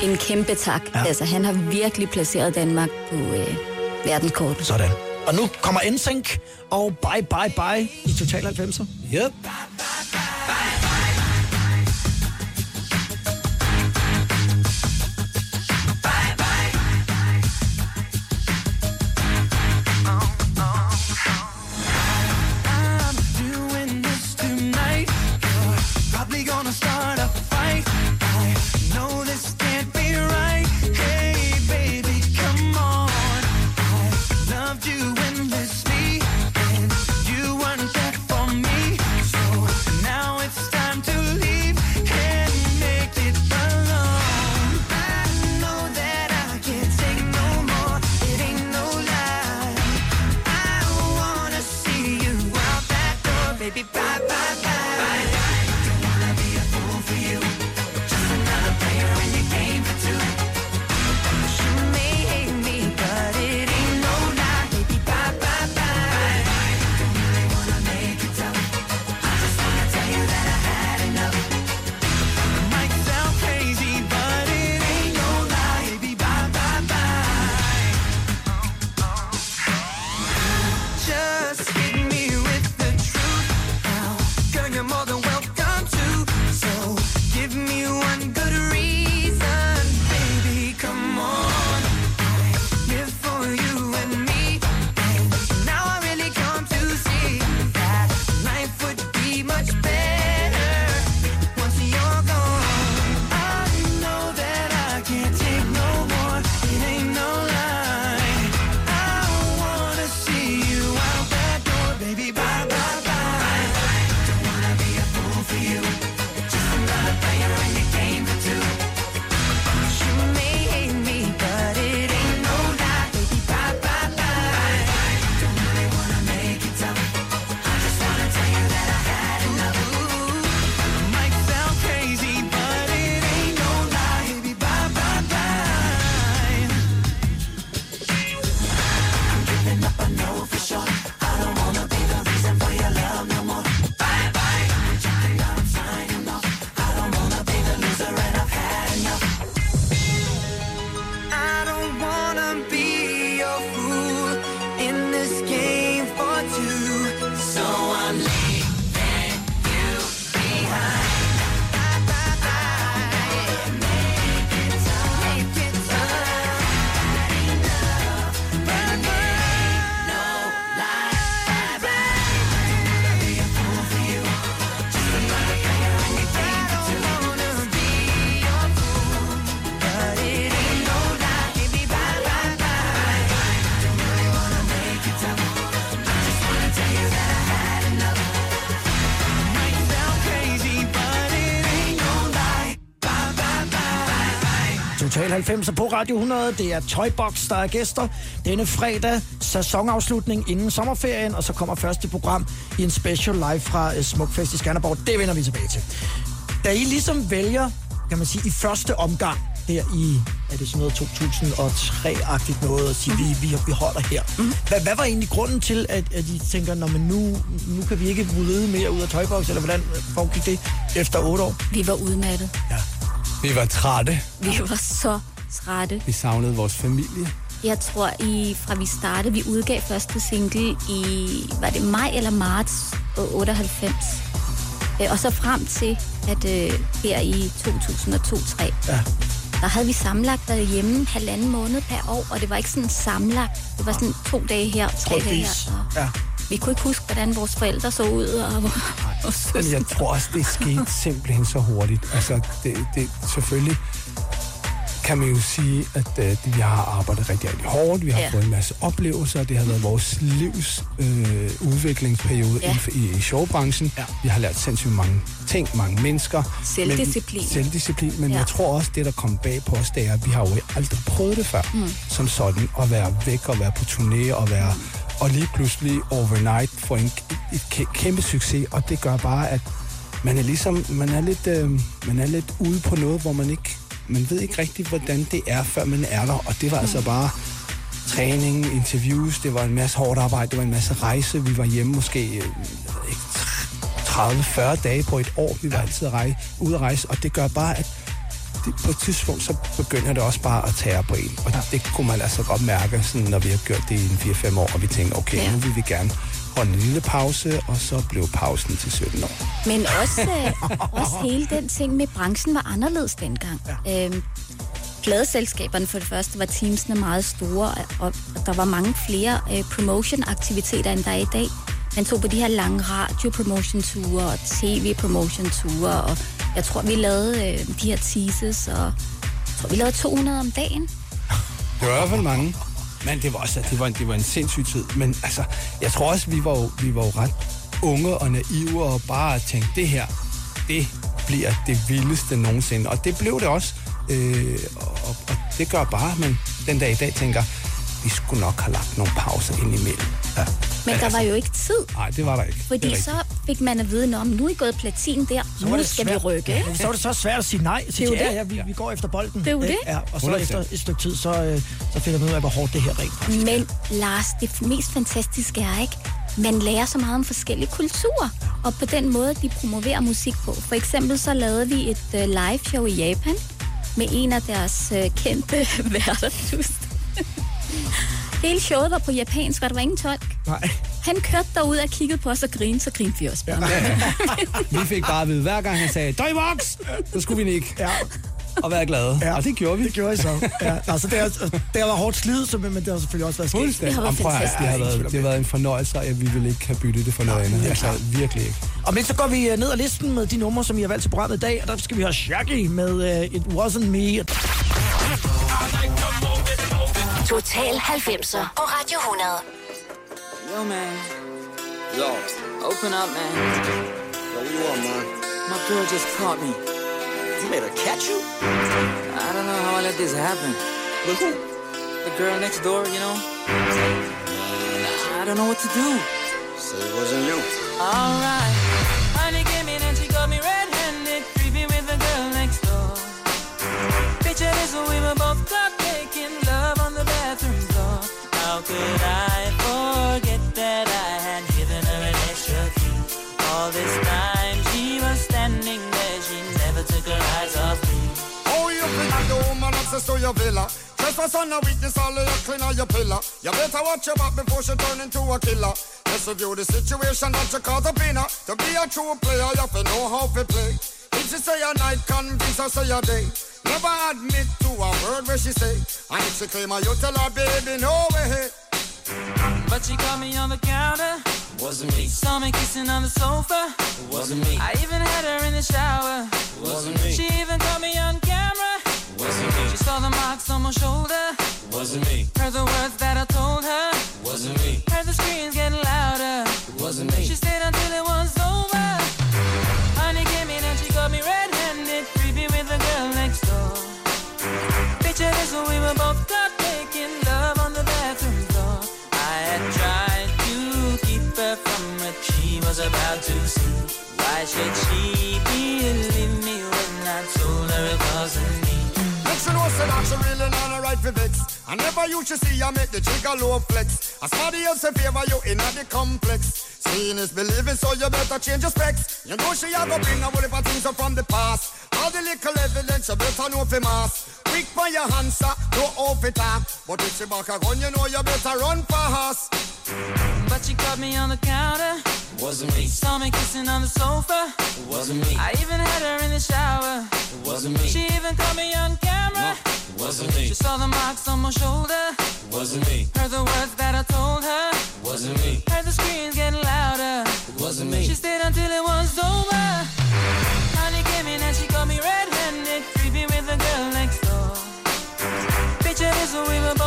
en kæmpe tak.
Ja.
Altså, han har virkelig placeret Danmark på øh, verdenskortet.
Sådan. Og nu kommer NSYNC og Bye Bye Bye i Total 90'er.
Yep.
I'm
90 på Radio 100. Det er Toybox, der er gæster. Denne fredag, sæsonafslutning inden sommerferien, og så kommer første program i en special live fra uh, Smukfest i Skanderborg. Det vender vi tilbage til. Da I ligesom vælger, kan man sige, i første omgang, der i, er det sådan noget 2003-agtigt noget, at sige, vi, vi, vi holder her. Hvad, hvad var egentlig grunden til, at, at I tænker, når man nu, nu kan vi ikke rydde mere ud af Toybox, eller hvordan foregik det efter otte år?
Vi var udmattet.
Vi var trætte.
Vi var så trætte.
Vi savnede vores familie.
Jeg tror, i, fra vi startede, vi udgav første single i, var det maj eller marts 98. Øh, Og så frem til, at øh, her i 2002-3,
Ja.
der havde vi sammenlagt derhjemme halvanden måned per år, og det var ikke sådan sammenlagt. Det var sådan to dage her, tre dage her. Og
Ja.
vi kunne ikke huske, hvordan vores forældre så ud, og [laughs]
Men
søster.
jeg tror også, det skete simpelthen så hurtigt. Altså, det, det, selvfølgelig kan man jo sige, at øh, vi har arbejdet rigtig, rigtig hårdt. Vi har
Ja.
fået en masse oplevelser. Det har været vores livs øh, udviklingsperiode
Ja.
i, i showbranchen.
Ja.
Vi har lært sindssygt mange ting, mange mennesker.
Selvdisciplin.
Men, selvdisciplin. Men
Ja.
jeg tror også, det, der kom bag på os, det er, at vi har jo aldrig prøvet det før. Mm. Som sådan, at være væk og være på turné og være... Og lige pludselig overnight få en et kæ- kæmpe succes, og det gør bare, at man er ligesom, man er lidt, øh, man er lidt ude på noget, hvor man ikke, man ved ikke rigtigt, hvordan det er, før man er der, og det var altså bare træning, interviews, det var en masse hårdt arbejde, det var en masse rejse, vi var hjemme måske øh, jeg ved ikke, 30-40 dage på et år, vi var altid rejse, ude at rejse, og det gør bare, at det, på et tidspunkt, så begynder det også bare at tage på en. Og det kunne man altså godt mærke, sådan, når vi har gjort det i en 4-5 år, og vi tænker, okay, nu vil vi gerne holde en lille pause, og så blev pausen til 17 år.
Men også, øh, [laughs] også hele den ting med branchen var anderledes dengang. Ja. Øhm, pladeselskaberne for det første var teamsene meget store, og, og der var mange flere øh, promotion-aktiviteter, end der er i dag. Man tog på de her lange radio-promotion-ture og tv-promotion-ture, og jeg tror, vi lavede øh, de her teases, og jeg tror, vi lavede 200 om dagen.
Det var i hvert fald mange. Men det var også det var en, det var en sindssyg tid. Men altså, jeg tror også, vi var jo, vi var jo ret unge og naive og bare tænkte, det her, det bliver det vildeste nogensinde. Og det blev det også. Øh, og, og det gør bare, men den dag i dag tænker, vi skulle nok have lagt nogle pauser ind imellem. Ja. [laughs]
Men der var jo ikke tid,
Nej, det var der ikke.
fordi så fik man at vide, om nu er I gået platin der,
Så
nu skal
svært.
vi rykke.
Ja, så var det så svært at sige nej. Sige,
Det er jo
ja,
det.
ja, vi, vi går efter bolden.
Det er jo det.
Ja, og så
100%.
efter et stykke tid, så, øh, så finder man ud af, hvor hårdt det her rent faktisk
Men Lars, det mest fantastiske er ikke, man lærer så meget om forskellige kulturer, og på den måde, de promoverer musik på. For eksempel så lavede vi et uh, live show i Japan med en af deres uh, kendte [laughs] værter. Hele showet var på japansk, og der var ingen tolk.
Nej.
Han kørte derud og kiggede på os og grinede, så grinede vi også. Ja. [laughs]
Vi fik bare at vide, hver gang han sagde, døjvoks, så skulle vi nikke
Ja,
og være glade.
Ja.
Og det gjorde vi.
det gjorde I så. Ja, altså, det, er, det har været hårdt slid, så, men det har selvfølgelig også været.
Fuldstændig.
Det har været fantastisk.
Det har, været, det har været en fornøjelse, og vi vil ikke have byttet det for noget andet. Altså, virkelig ikke.
Og men så går vi øh, ned ad listen med de numre, som I har valgt til programmet i dag, og der skal vi have Shaggy med uh, It Wasn't Me.
Total 90'er på Radio 100.
Yo, man. Yo. Open up, man.
Yo, what you want, man?
My girl just caught me.
You made her catch you?
I don't know how I let this happen.
With who?
The girl next door, you know? I don't know what to do.
Say it wasn't you.
Alright. Honey
You think I'm the woman access to your villa? Trespass on a witness, all of your clean on your pillar. You better watch your back before she turn into a killer. Let's review the situation that you caught up in her. Uh, to be a true player, you have to know how to play. If she say a night, convince her say a day. Never admit to a word where she say. And if she claim her, you tell her, baby, no way.
But she caught me on the counter.
Wasn't me.
Saw me kissing on the sofa.
Wasn't me.
I even had her in the shower.
Wasn't me.
She even caught me on camera.
Wasn't me.
She saw the marks on my shoulder.
Wasn't me.
Heard the words that I told her.
Wasn't me.
Heard the screams getting louder.
Wasn't me.
She stayed until it was over. Honey came in and she got me red-handed, creepy with the girl next door. Picture this, we were both caught making love on the bathroom floor. I had tried to keep her from what she was about to see. Why should she believe me when I told her it wasn't
know say that she really not a right for vex. I never you should see I make the trigger low flex. As somebody else in favor you in a the complex. Seeing is believing, so you better change your specs. You know she a go bring a whole heap of things up from the past. All the little evidence you better know for mass. Quick for your answer, no off it up. But if she back a gun, you know you better run fast.
But she caught me on the counter.
Wasn't me.
Saw me kissing on the sofa.
Wasn't me.
I even had her in the shower.
It wasn't me.
She even caught me on camera.
Wasn't me.
She saw the marks on my shoulder.
Wasn't me.
Heard the words that I told her.
Wasn't me.
Heard the screams getting louder.
It wasn't me.
She stayed until it was over. Honey came in and she caught me red-handed, creepy with the girl next door. Picture this, we were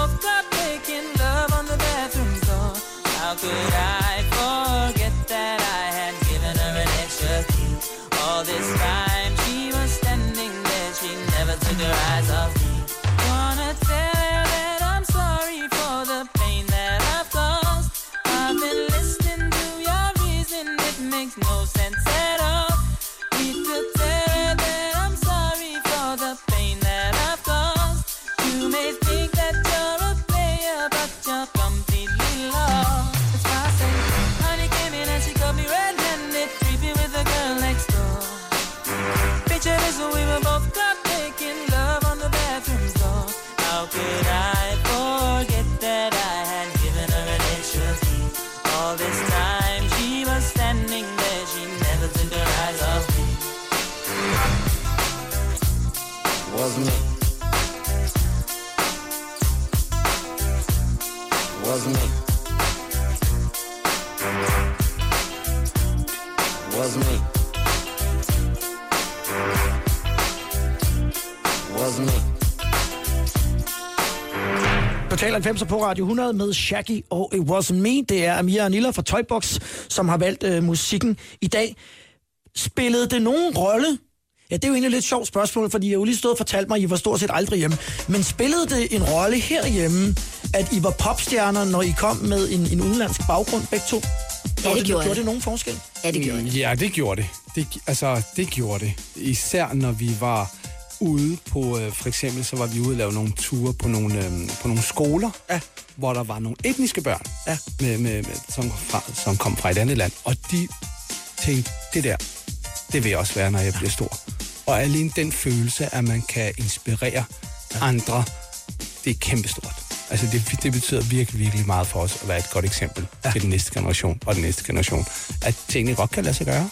Wasn't me. Wasn't me. Wasn't me.
Total 90 på Radio 100 med Shaggy og It Was Me. Det er Amira Anilla fra Toybox, som har valgt øh, musikken i dag. Spillede det nogen rolle? Ja, det er jo egentlig et lidt sjovt spørgsmål, fordi jeg jo lige stod og fortalte mig, at I var stort set aldrig hjemme. Men spillede det en rolle herhjemme, at I var popstjerner, når I kom med en, en udenlandsk baggrund begge to?
Ja, det gjorde
Gjorde
det.
det nogen forskel?
Ja, det gjorde det.
Ja, det gjorde det. det. Altså, det gjorde det. Især når vi var ude på, øh, for eksempel, så var vi ude og lave nogle ture på nogle, øh, på nogle skoler,
ja.
hvor der var nogle etniske børn,
ja.
med, med, med, som, fra, som kom fra et andet land. Og de tænkte, det der, det vil jeg også være, når jeg bliver stor. Og alene den følelse, at man kan inspirere andre, det er kæmpestort. Altså det, det betyder virkelig, virkelig meget for os at være et godt eksempel ja. til den næste generation og den næste generation. At tingene godt kan lade sig gøre.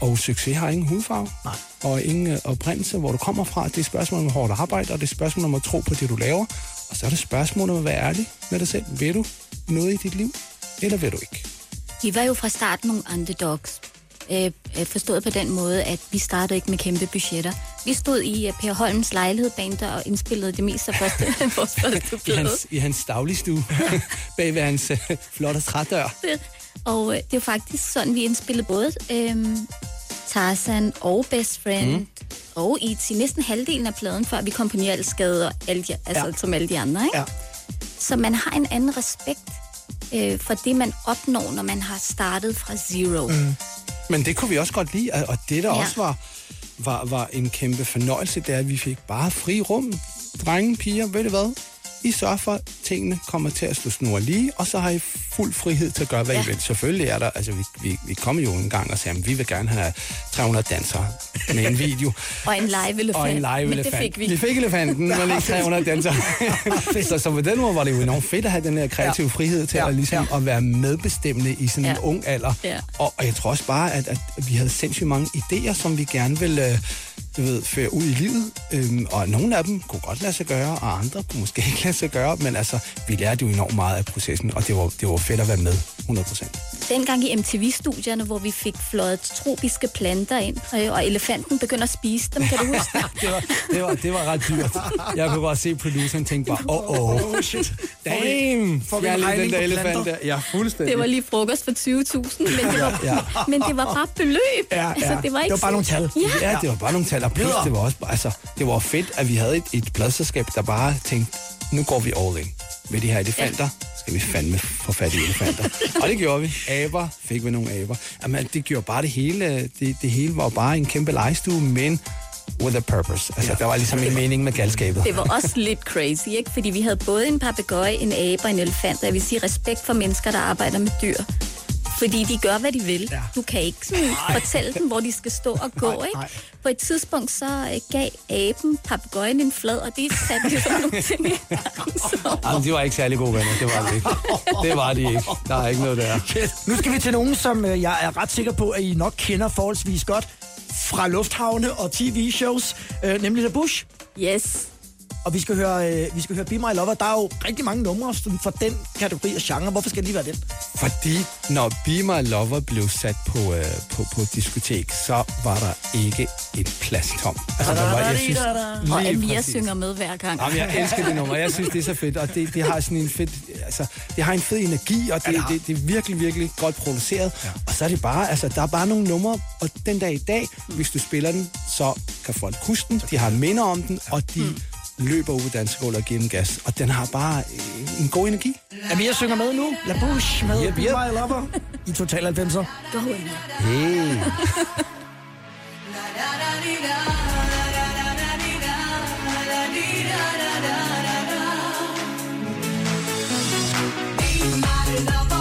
Og succes har ingen hudfarve.
Nej.
Og ingen øh, oprindelse, hvor du kommer fra. Det er et spørgsmål om hårdt arbejde, og det er et spørgsmål om at tro på det, du laver. Og så er det et spørgsmål om at være ærlig med dig selv. Vil du noget i dit liv, eller vil du ikke?
Vi var jo fra starten nogle underdogs. Øh, øh, forstået på den måde, at vi startede ikke med kæmpe budgetter. Vi stod i uh, Per Holms lejlighed bag der og indspillede det meste af første, [laughs] vores første
I
plade.
hans, i hans dagligstue, [laughs] bag ved hans øh, flotte trædør.
Og øh, det er faktisk sådan, vi indspillede både øh, Tarzan og Best Friend
mm.
og E.T. næsten halvdelen af pladen, før vi kom på Njalskade og alle de, altså,
Ja.
som alle de andre. Ikke?
Ja.
Så man har en anden respekt øh, for det, man opnår, når man har startet fra zero.
Mm. Men det kunne vi også godt lide, og det der
ja.
også var, var, var en kæmpe fornøjelse, det er, at vi fik bare fri rum. Drenge, piger, ved du hvad? I sørger for, at tingene kommer til at stå snor lige, og så har I fuld frihed til at gøre, hvad ja. I vil. Selvfølgelig er der, altså vi, vi, vi kom jo en gang og sagde, at vi vil gerne have 300 dansere med en video. [laughs]
Og en live elefant.
Og en live
Men
elefant.
det fik vi.
Vi fik elefanten, men ikke [laughs] 300 dansere. [laughs] så, så på den måde var det jo enormt fedt at have den her kreative ja. frihed til ja. at, ligesom, ja. at være medbestemmende i sådan en
Ja.
ung alder.
Ja.
Og, og jeg tror også bare, at, at vi havde sindssygt mange idéer, som vi gerne ville øh, du ved, føre ud i livet. Øhm, og nogle af dem kunne godt lade sig gøre, og andre kunne måske [laughs] ikke lade sig gøre. Men altså, vi lærte jo enormt meget af processen, og det var, det var fedt at være med, 100 procent.
Dengang i MTV-studierne, hvor vi fik fløjet tropiske planter ind, øh, og elefanten begynder at spise dem, kan du huske det? [laughs]
det, var, det, var, det var ret dyrt. Jeg kunne godt se produceren tænke bare, åh, åh, oh,
Oh, shit.
damn,
får vi
lige
regning
den der elefant der. Ja, fuldstændig.
Det var lige frokost for 20.000, men, det var,
Ja.
men det var bare beløb.
Ja,
Altså,
ja.
det var
Det
ikke
var bare nogle tal.
Ja.
Ja, det var bare nogle tal, og plus det var også altså, det var fedt, at vi havde et, et pladselskab, der bare tænkte, nu går vi all in med de her elefanter. skal vi fandme få fat i elefanter. [laughs] og det gjorde vi. Aber, fik vi nogle aber. Jamen, det gjorde bare det hele, det, det hele var bare en kæmpe legestue, men with a purpose. Altså, ja. der var ligesom en mening med galskabet.
Det var også lidt crazy, ikke? Fordi vi havde både en papegøje, en abe og en elefant. Og jeg vil sige respekt for mennesker, der arbejder med dyr. Fordi de gør, hvad de vil. Ja. Du kan ikke sådan fortælle dem, hvor de skal stå og gå,
Nej,
ikke?
nej.
På et tidspunkt så øh, gav aben papegøjen en flad, og det satte ligesom nogle ting i.
Jamen, de var ikke særlig gode venner, det var det ikke. Det var de ikke. Der er ikke noget der.
Nu skal vi til nogen, som øh, jeg er ret sikker på, at I nok kender forholdsvis godt fra lufthavne og tv-shows, øh, nemlig The Bush.
Yes.
Og vi skal høre, øh, vi skal høre Be My Lover. Der er jo rigtig mange numre for den kategori og genre. Hvorfor skal det lige være den?
Fordi når Be My Lover blev sat på, øh, på, på diskotek, så var der ikke et plads tom. Altså, der var, jeg synes,
Og Amir synger med hver gang.
Jamen, jeg elsker det nummer. Jeg synes, det er så fedt, og det, det har sådan en fed, altså, det har en fed energi, og det, ja, det, det, det er virkelig, virkelig godt produceret. Ja. Og så er det bare, altså, der er bare nogle numre, og den dag i dag, hvis du spiller den, så kan folk huske den, de har minder om den, og de mm. Løber ud på dansegulvet og giver den gas. Og den har bare øh, en god energi.
Amir synger med nu. La Bush med
Yep,
Be
yep.
My Lover i Total 90'er.
Go, Amir.
Hey.
Looking [laughs]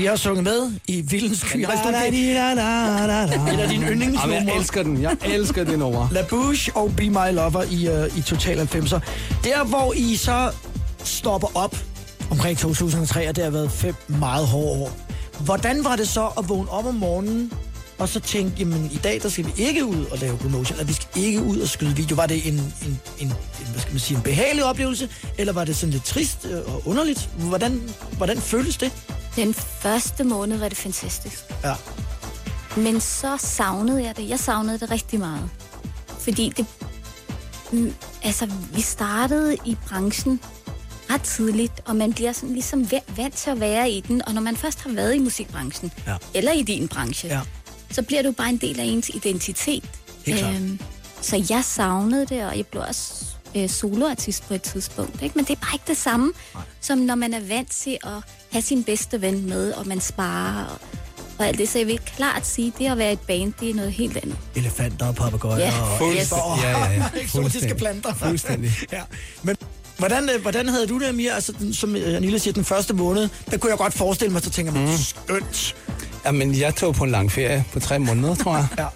vi har sunget med i Vildens Sky. Har I stået det? Et af dine yndlingsnumre.
Jamen, jeg elsker den. Jeg elsker det nummer. [laughs]
La Bouche og Be My Lover i, uh, i Total 90'er. Der, hvor I så stopper op omkring 2003, og det har været fem meget hårde år. Hvordan var det så at vågne op om morgenen, og så tænke, jamen i dag, der skal vi ikke ud og lave promotion, eller vi skal ikke ud og skyde video. Var det en, en, en, en hvad skal man sige, en behagelig oplevelse, eller var det sådan lidt trist øh, og underligt? Hvordan, hvordan føltes det?
Den første måned var det fantastisk.
Ja.
Men så savnede jeg det. Jeg savnede det rigtig meget. Fordi det... Mm, altså, vi startede i branchen ret tidligt, og man bliver sådan ligesom va- vant til at være i den. Og når man først har været i musikbranchen,
Ja.
eller i din branche,
Ja.
så bliver du bare en del af ens identitet.
Helt klart.
så jeg savnede det, og jeg blev også øh, soloartist på et tidspunkt. Ikke? Men det er bare ikke det samme, Nej. som når man er vant til at have sin bedste ven med, og man sparer og, og alt det. Så jeg vil klart sige, det at være et band, det er noget helt andet.
Elefanter og papegøjer
Ja.
og
Fuldstændig. Ja, ja, ja. [laughs]
eksotiske
Fuldstændig.
planter.
Fuldstændig. [laughs]
ja. Men hvordan, øh, hvordan havde du det, Amir? Altså, den- som øh, Anilla siger, den første måned, der kunne jeg godt forestille mig, så tænker man, mm. skønt.
Jamen, jeg tog på en lang ferie på tre måneder, tror jeg. [laughs]
Ja.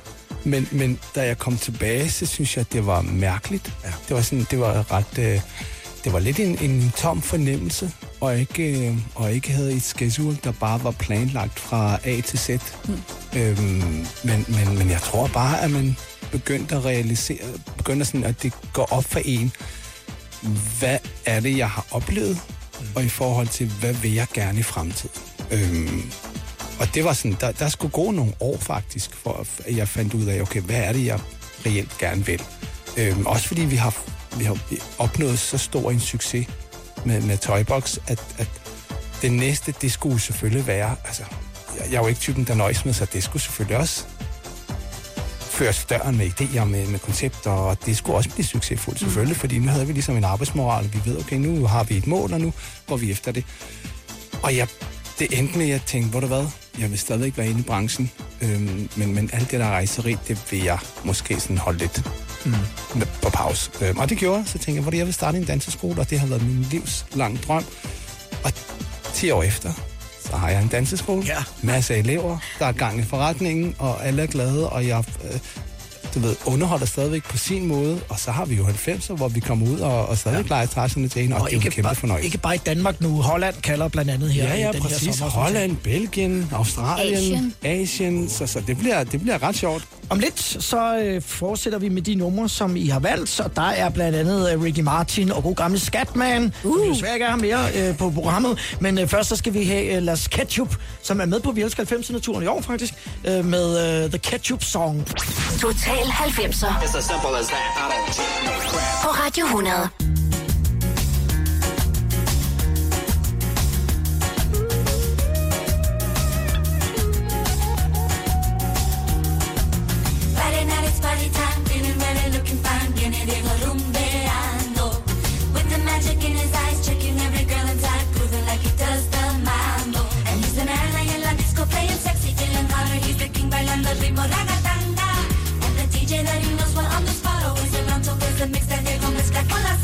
Men, men da jeg kom tilbage, så synes jeg, det var mærkeligt.
Ja.
Det var sådan, det var ret... Øh, det var lidt en, en tom fornemmelse, og ikke, øh, og ikke havde et schedule, der bare var planlagt fra A til Z. Mm. Øhm, men, men, men jeg tror bare, at man begyndte at realisere, begyndte sådan, at det går op for en, hvad er det, jeg har oplevet, mm. og i forhold til, hvad vil jeg gerne i fremtiden. Øhm, og det var sådan, der, der skulle gå nogle år faktisk, for at jeg fandt ud af, okay, hvad er det, jeg reelt gerne vil. Øhm, også fordi vi har, vi har opnået så stor en succes med, med Toybox, at, at det næste, det skulle selvfølgelig være, altså, jeg, jeg er jo ikke typen, der nøjes med, så det skulle selvfølgelig også føres døren med idéer, med, med koncepter, og det skulle også blive succesfuldt selvfølgelig, fordi nu havde vi ligesom en arbejdsmoral, og vi ved, okay, nu har vi et mål, og nu går vi efter det. Og jeg, det endte med, at jeg tænkte, hvor du hvad, jeg vil stadigvæk være inde i branchen, øhm, men, men alt det der rejseri, det vil jeg måske sådan holde lidt mm. på pause. Øhm, og det gjorde jeg, så tænkte jeg, hvor jeg vil starte en danseskole, og det har været min livs lang drøm. Og 10 år efter, så har jeg en danseskole,
Ja.
masser af elever, der er gang i forretningen, og alle er glade, og jeg øh, du ved, underholder stadigvæk på sin måde, og så har vi jo 90'er, hvor vi kommer ud og, og stadig ja. leger træserne til hende, og, og det er jo en kæmpe
bare,
fornøjelse.
ikke bare i Danmark nu. Holland kalder blandt andet her.
Ja,
i
ja,
den
præcis.
Her sommer,
Holland, Belgien, Australien,
Asien.
Asien. Så, så det, bliver, det bliver ret sjovt.
Om lidt så øh, fortsætter vi med de numre, som I har valgt. Og der er blandt andet øh, Ricky Martin og god gamle Skatman. Uh. Vi desværre ikke have mere øh, på programmet. Men øh, først så skal vi have øh, Las Ketchup, som er med på Vi elsker 90'erne-turen i år faktisk, øh, med øh, The Ketchup Song.
Total 90'er.
It's as simple as that. I don't take no crap.
På Radio 100.
Friday night, it's party time, feeling ready, looking fine, viene Diego rumbeando. With the magic in his eyes, checking every girl inside, grooving like he does the mambo. And he's the man ahí en la disco, playing sexy, feeling hotter, he's the king, bailando el ritmo ragatanga. Mixta, mixta, llegó mezcla con
las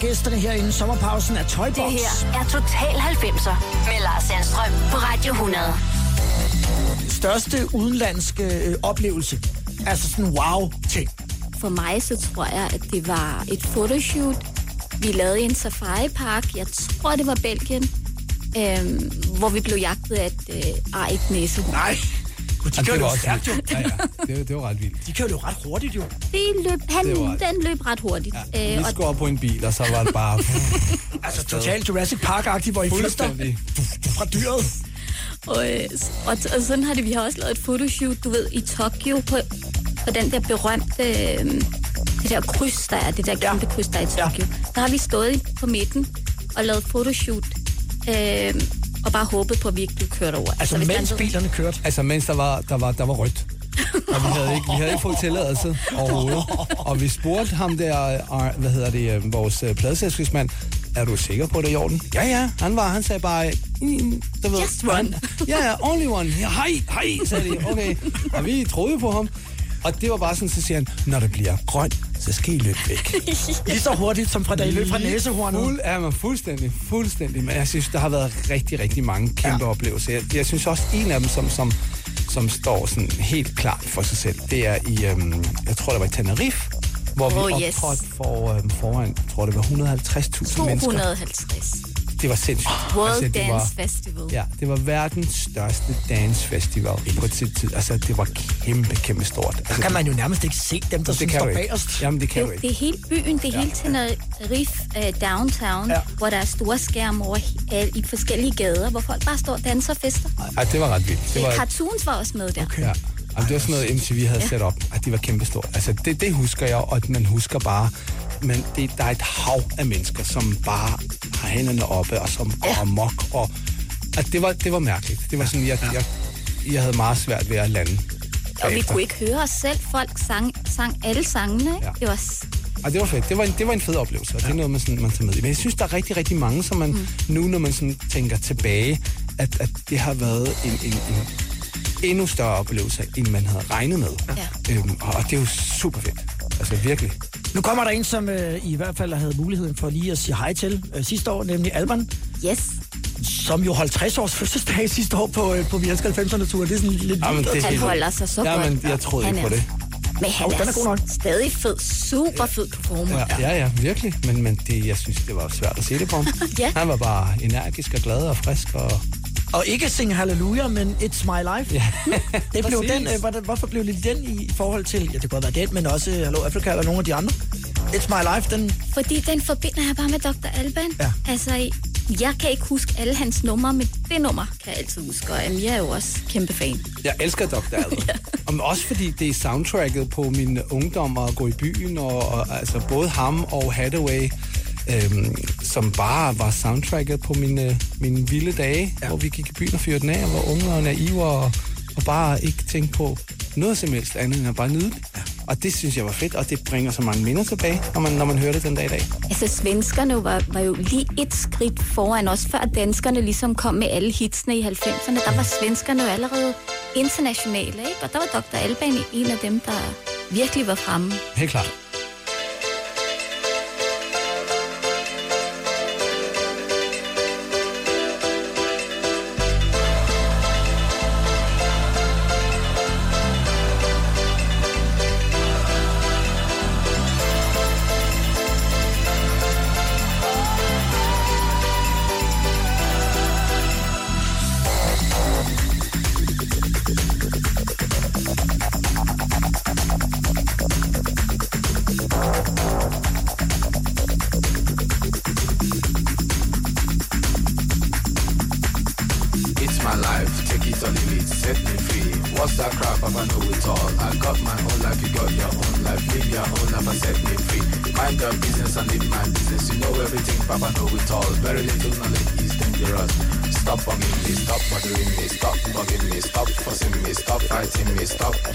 gæsterne her inden sommerpausen er Toybox.
Det her er Total 90'er med Lars Sandstrøm på Radio 100.
Største udenlandske øh, oplevelse. Altså sådan wow-ting.
For mig så tror jeg, at det var et photoshoot. Vi lavede i en safari-park. Jeg tror, det var Belgien. Øhm, hvor vi blev jagtet af et øh, ejet næse.
Nej. Gud, de
Jamen,
kører
det
jo
var
stærkt jo.
Ja, ja. [laughs] Det, det var ret vildt.
De kører jo ret hurtigt jo.
Det løb, han,
Det var-
den løb ret hurtigt. Ja,
Vi skulle op på en bil, og så var det bare... [laughs]
Altså totalt Jurassic Park-agtigt, hvor I
Fuldstændig.
fra dyret.
Og, øh, og, og sådan har det, vi har også lavet et photoshoot, du ved, i Tokyo på, på den der berømte, øh, det der kryds, der er, det der kæmpe kryds, der er i Tokyo. Der har vi stået på midten og lavet photoshoot, øh, og bare håbet på, at vi ikke blev kørt over.
Altså,
hvis
mens
er-
bilerne kørte.
Altså, mens der var, der var, der var rødt. Og vi havde ikke, vi havde ikke fået tilladelse overhovedet. Og vi spurgte ham der, øh, hvad hedder det, øh, vores øh, pladeselskabsmand, er du sikker på det er i orden? Ja, ja, han var, han sagde bare, mm, du ved,
Just one.
Ja, ja, only one. Ja, hej, hej, sagde de. Okay. Og vi troede på ham. Og det var bare sådan, så siger han, når det bliver grønt, så skal I løbe væk. [laughs]
Lige så hurtigt, som fra da I løb fra næsehornet.
Fuld, ja, man fuldstændig, fuldstændig. Men jeg synes, der har været rigtig, rigtig mange kæmpe ja. oplevelser. Jeg, jeg synes også, en af dem, som, som, som står sådan helt klart for sig selv, det er i, øhm, jeg tror, det var i Tenerife, hvor
Oh,
vi
yes.
optrådte for, øhm, foran, jeg tror, det var 150.000 mennesker.
250.
Det var sindssygt.
World
det
Dance
var,
Festival.
Ja, det var verdens største dancefestival på sit tid. Altså, det var kæmpe, kæmpe stort. Altså,
Så kan man jo nærmest ikke se dem, der
det kan
står bagerst.
Jamen, det
Det,
kan
er
du
jo-
ikke.
det er hele byen, det er hele Tenerife uh, downtown,
Ja.
ja. hvor der er store skærme over he- i forskellige gader, hvor folk bare står og danser og fester.
Ej, det var ret vildt. Det
Det
var,
Cartoons var også med der.
Ja. Jamen, det var sådan noget, MTV havde
Ja.
sat op, at de var kæmpestort. Altså, det, det husker jeg, og man husker bare, men det, der er et hav af mennesker, som bare har hænderne oppe, og som går amok, og at det, var, det var mærkeligt. Det var sådan, jeg, jeg, jeg havde meget svært ved at lande.
Og vi
bagefter.
kunne ikke høre os selv. Folk sang, sang alle sangene. Ikke?
Ja.
Det var
Og det var fedt. Det var en, det var en fed oplevelse, og det er noget, man, sådan, man tager med. i. Men jeg synes, der er rigtig, rigtig mange, som man mm. nu, når man sådan tænker tilbage, at, at det har været en, en, en endnu større oplevelse, end man havde regnet med.
Ja.
Øhm, og, og det er jo super fedt. Altså virkelig.
Nu kommer der en, som øh, I hvert fald havde muligheden for lige at sige hej til øh, sidste år, nemlig Alban,
Yes.
som jo holdt 60 års fødselsdag [laughs] sidste år på, øh, på Vi Elsker 90'erne-turen. Det er sådan lidt
Jamen, det er
Han holder sig så
Jamen,
godt.
jeg troede ikke på
er-
det.
Men han
Jo, den er god nok.
stadig fed. Super fed performer.
Ja, ja, ja virkelig. Men, men det, jeg synes, det var svært at se det på ham. [laughs]
Ja.
Han var bare energisk og glad og frisk. Og...
Og ikke synge Halleluja, men It's My Life.
Ja. [laughs]
Det blev den, øh, hvorfor blev det den i, forhold til, ja, det kunne godt være den, men også øh, Hello Africa eller nogle af de andre? It's My Life, den,
Fordi den forbinder jeg bare med Dr. Alban.
Ja.
Altså, jeg kan ikke huske alle hans numre, men det nummer kan jeg altid huske. Og Amir er jo også kæmpe fan.
Jeg elsker Dr. Alban. [laughs] ja. Og også fordi det er soundtracket på min ungdom og gå i byen, og, og altså både ham og Hathaway, øhm, som bare var soundtracket på mine, mine vilde dage, ja. hvor vi gik i byen og fyrte den af, og var unge og naive, og, og bare ikke tænkte på noget som helst andet, end at bare nyde det. Ja. Og det synes jeg var fedt, og det bringer så mange minder tilbage, når man, når man hører det den dag i dag.
Altså, svenskerne var, var jo lige et skridt foran os, før danskerne ligesom kom med alle hitsene i 90'erne. Der var svenskerne jo allerede internationale, ikke? Og der var Dr. Alban en af dem, der virkelig var fremme.
Helt klart.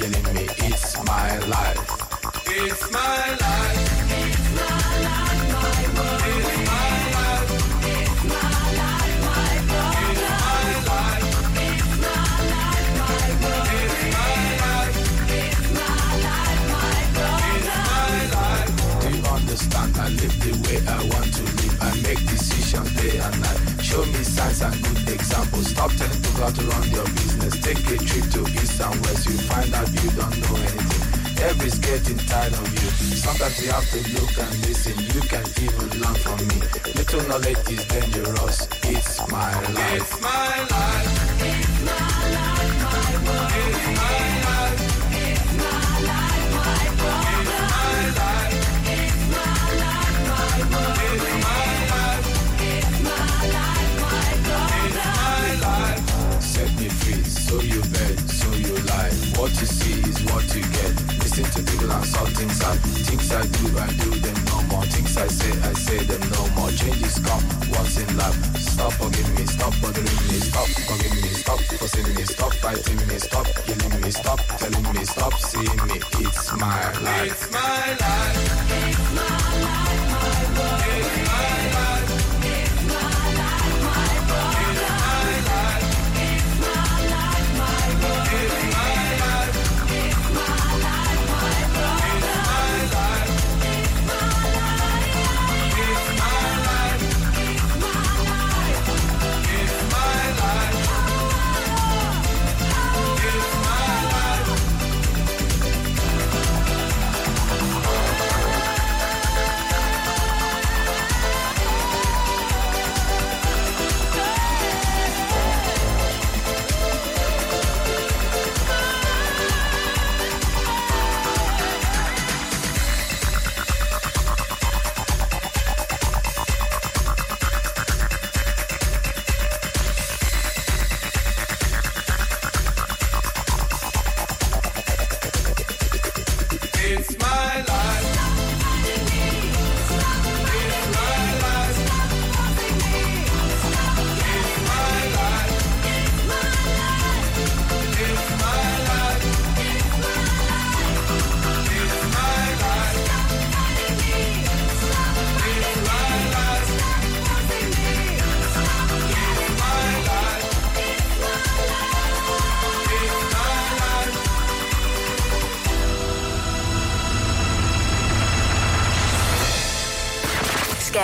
me.
It's my life. It's my life. It's my life, my. It's my life. It's my life, my. It's my life. It's my life, my Do you understand? I live the way I want to live. I make decisions day and night. Show me signs and good examples. Stop telling it's a trip to east and west. You find out you don't know anything. Everybody's getting tired of you. Sometimes you have to look and listen. You can even learn from me. Little knowledge is dangerous. It's my life.
It's my life. It's my life, my world. It's my life.
You see is what you get. Listen to people and saw things I things I do, I do them no more. Things I say, I say them no more. Changes come once in life. Stop forgiving me, stop bothering me, stop forgiving me, stop forcing me, stop fighting me, stop killing me, stop telling me, stop seeing me. It's my life.
It's my life. It's my life, my world. It's my life.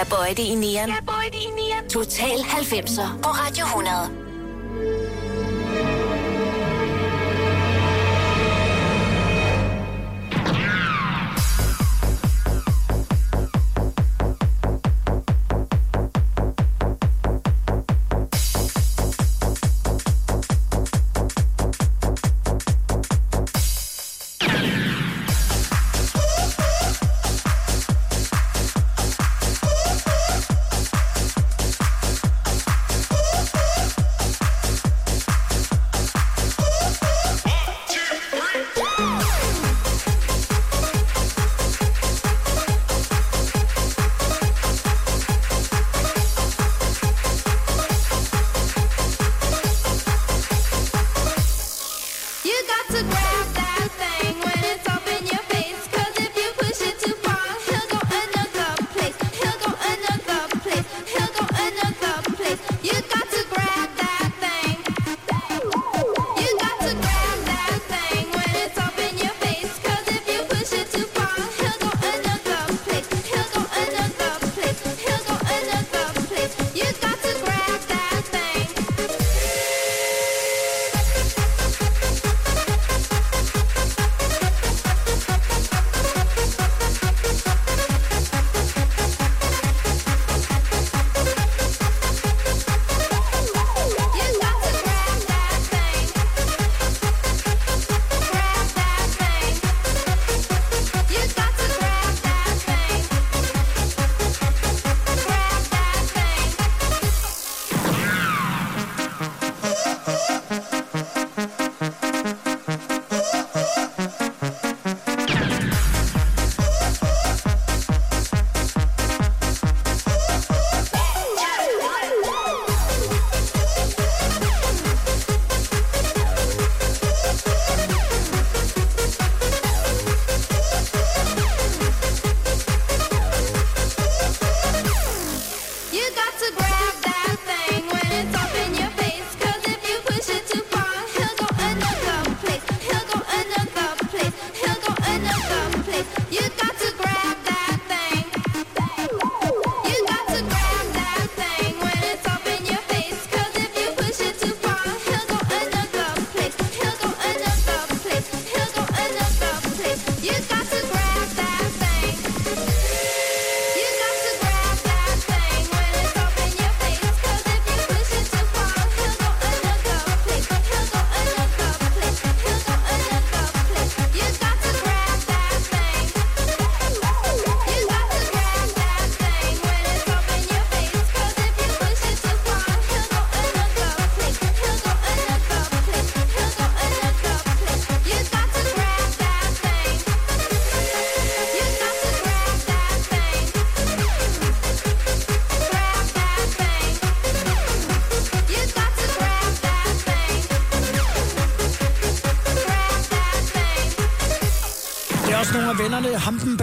Bøje det i nieren? Total 90'er på Radio 100.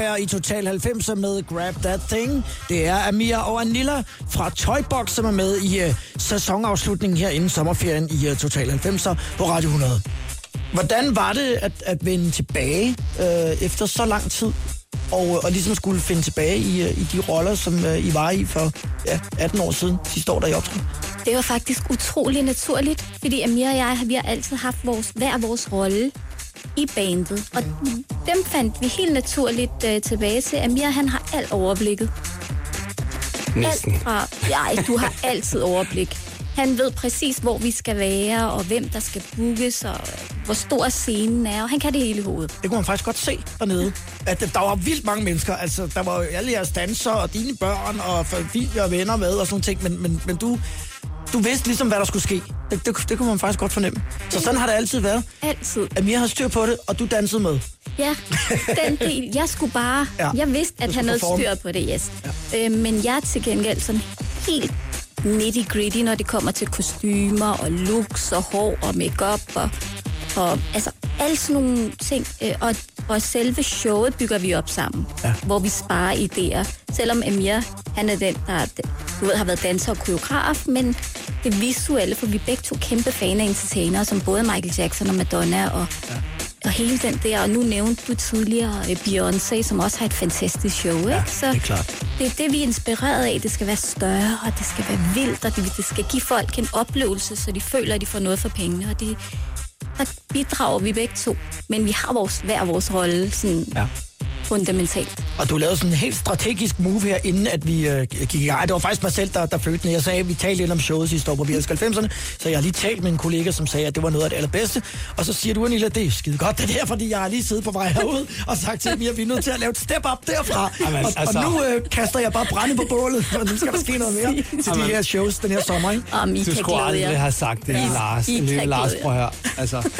Hampenberg i Total 90'er med Grab That Thing. Det er Amir og Anilla fra Toybox, som er med i uh, sæsonafslutningen her inden sommerferien i uh, Total 90'er på Radio 100. Hvordan var det at, at vende tilbage uh, efter så lang tid? Og, og ligesom skulle finde tilbage i, uh, i de roller, som uh, I var i for ja, 18 år siden, sidste år, der I optrådte?
Det var faktisk utrolig naturligt, fordi Amir og jeg, vi har altid haft vores, hver vores rolle i bandet. Og dem fandt vi helt naturligt øh, tilbage til. Amir, han har alt overblikket.
Næsten.
Alt fra, ja, du har [laughs] altid overblik. Han ved præcis, hvor vi skal være, og hvem der skal bookes, og hvor stor scenen er, og han kan det hele i hovedet.
Det kunne man faktisk godt se dernede. At der var vildt mange mennesker. Altså, der var jo alle jeres dansere og dine børn og familie og venner med og sådan ting. Men, men, men du, du vidste ligesom, hvad der skulle ske. Det, det, det kunne man faktisk godt fornemme. Så sådan har det altid været.
Altid.
Amir har styr på det, og du dansede med.
Ja, den del. Jeg skulle bare...
Ja.
Jeg vidste, at han havde styr på det, yes. Ja. Øh, men jeg er til gengæld sådan helt nitty-gritty, når det kommer til kostymer og looks og hår og makeup og, og altså alle sådan nogle ting. Øh, og, og selve showet bygger vi op sammen, ja. hvor vi sparer idéer. Selvom Amir, han er den, der du ved, har været danser og koreograf, men det visuelle, for vi er begge to kæmpe fan af entertainere, som både Michael Jackson og Madonna og ja og hele den der, og nu nævnte du tidligere øh, Beyoncé, som også har et fantastisk show, ikke? Så
det er klart.
det er det, vi er inspireret af. Det skal være større, og det skal være vildt, og det, det skal give folk en oplevelse, så de føler, at de får noget for pengene, og det, der bidrager vi begge to. Men vi har vores, hver vores rolle, sådan
Ja.
Fundamentalt.
Og du lavede sådan en helt strategisk move her, inden at vi øh, gik i gang. Det var faktisk mig selv, der, der fødte den. Jeg sagde, at vi talte lidt om showet sidste år på Vi elsker 90'erne, så jeg har lige talt med en kollega, som sagde, at det var noget af det allerbedste. Og så siger du, Anilla, det er skide godt det der, fordi jeg har lige siddet på vej herud og sagt til dem, at vi er nødt til at lave et step up derfra. [laughs]
Jamen,
og,
altså-
og nu øh, kaster jeg bare brænde på bålet, for nu skal der ske noget mere [laughs] til de
Jamen.
her shows den her sommer, ikke?
Om I
Du skulle aldrig
jer.
have sagt det,
I-
Lars.
I
lille Lars, prøv her. Altså,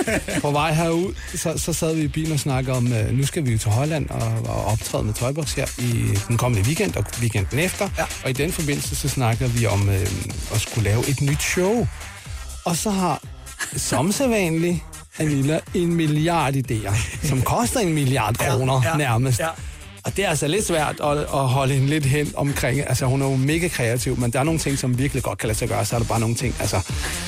på vej herud, så, så sad vi i bilen og snakkede om, uh, nu skal vi jo til Holland og, og optræde med Toybox her i den kommende weekend og weekenden efter. Ja. Og i den forbindelse, så snakker vi om uh, at skulle lave et nyt show. Og så har, som sædvanligt, Anilla en milliard idéer, som koster en milliard kroner
ja,
nærmest.
ja.
Og det er altså lidt svært at, at holde hende lidt hen omkring. Altså, hun er jo mega kreativ, men der er nogle ting, som virkelig godt kan lade sig gøre. Så er der bare nogle ting, altså...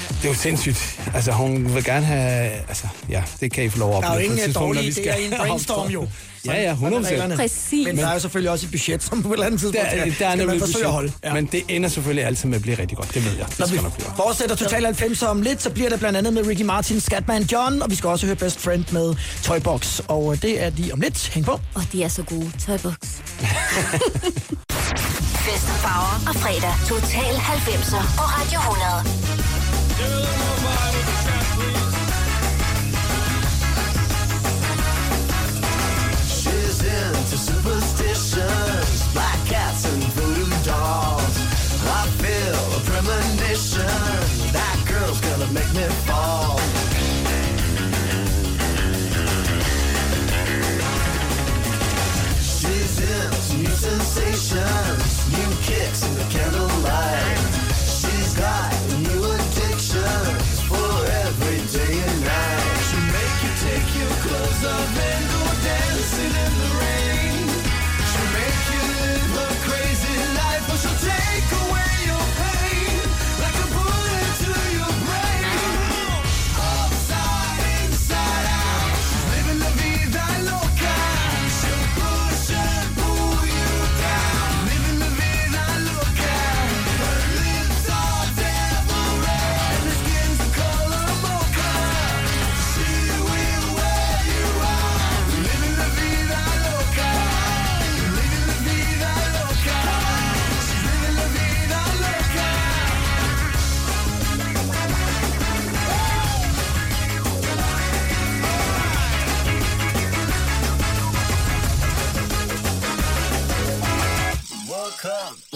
Det er jo sindssygt. Altså, hun vil gerne have... Altså, ja, det kan I få lov at
Der er
opleve
jo ingen dårlige idéer i en [laughs] brainstorm, jo.
Ja, ja, 100
reglerne.
Præcis.
Men der er jo selvfølgelig også et budget, som på et eller andet tidspunkt
Der, der er
skal man
nemlig
forsøge at holde.
ja. Men det ender selvfølgelig altid med at blive rigtig godt. Det ved jeg. Det
Når vi
skal nok blive.
fortsætter Total 90 om lidt, så bliver det blandt andet med Ricky Martin, Scatman John, og vi skal også høre Best Friend med Toybox. Og øh, det er de om lidt. Hæng på.
Og de er så gode. Toybox. [laughs]
Fest og farver og fredag. Total 90'er på Radio 100.
Make me fall. She's into new sensations, new kicks in the candlelight.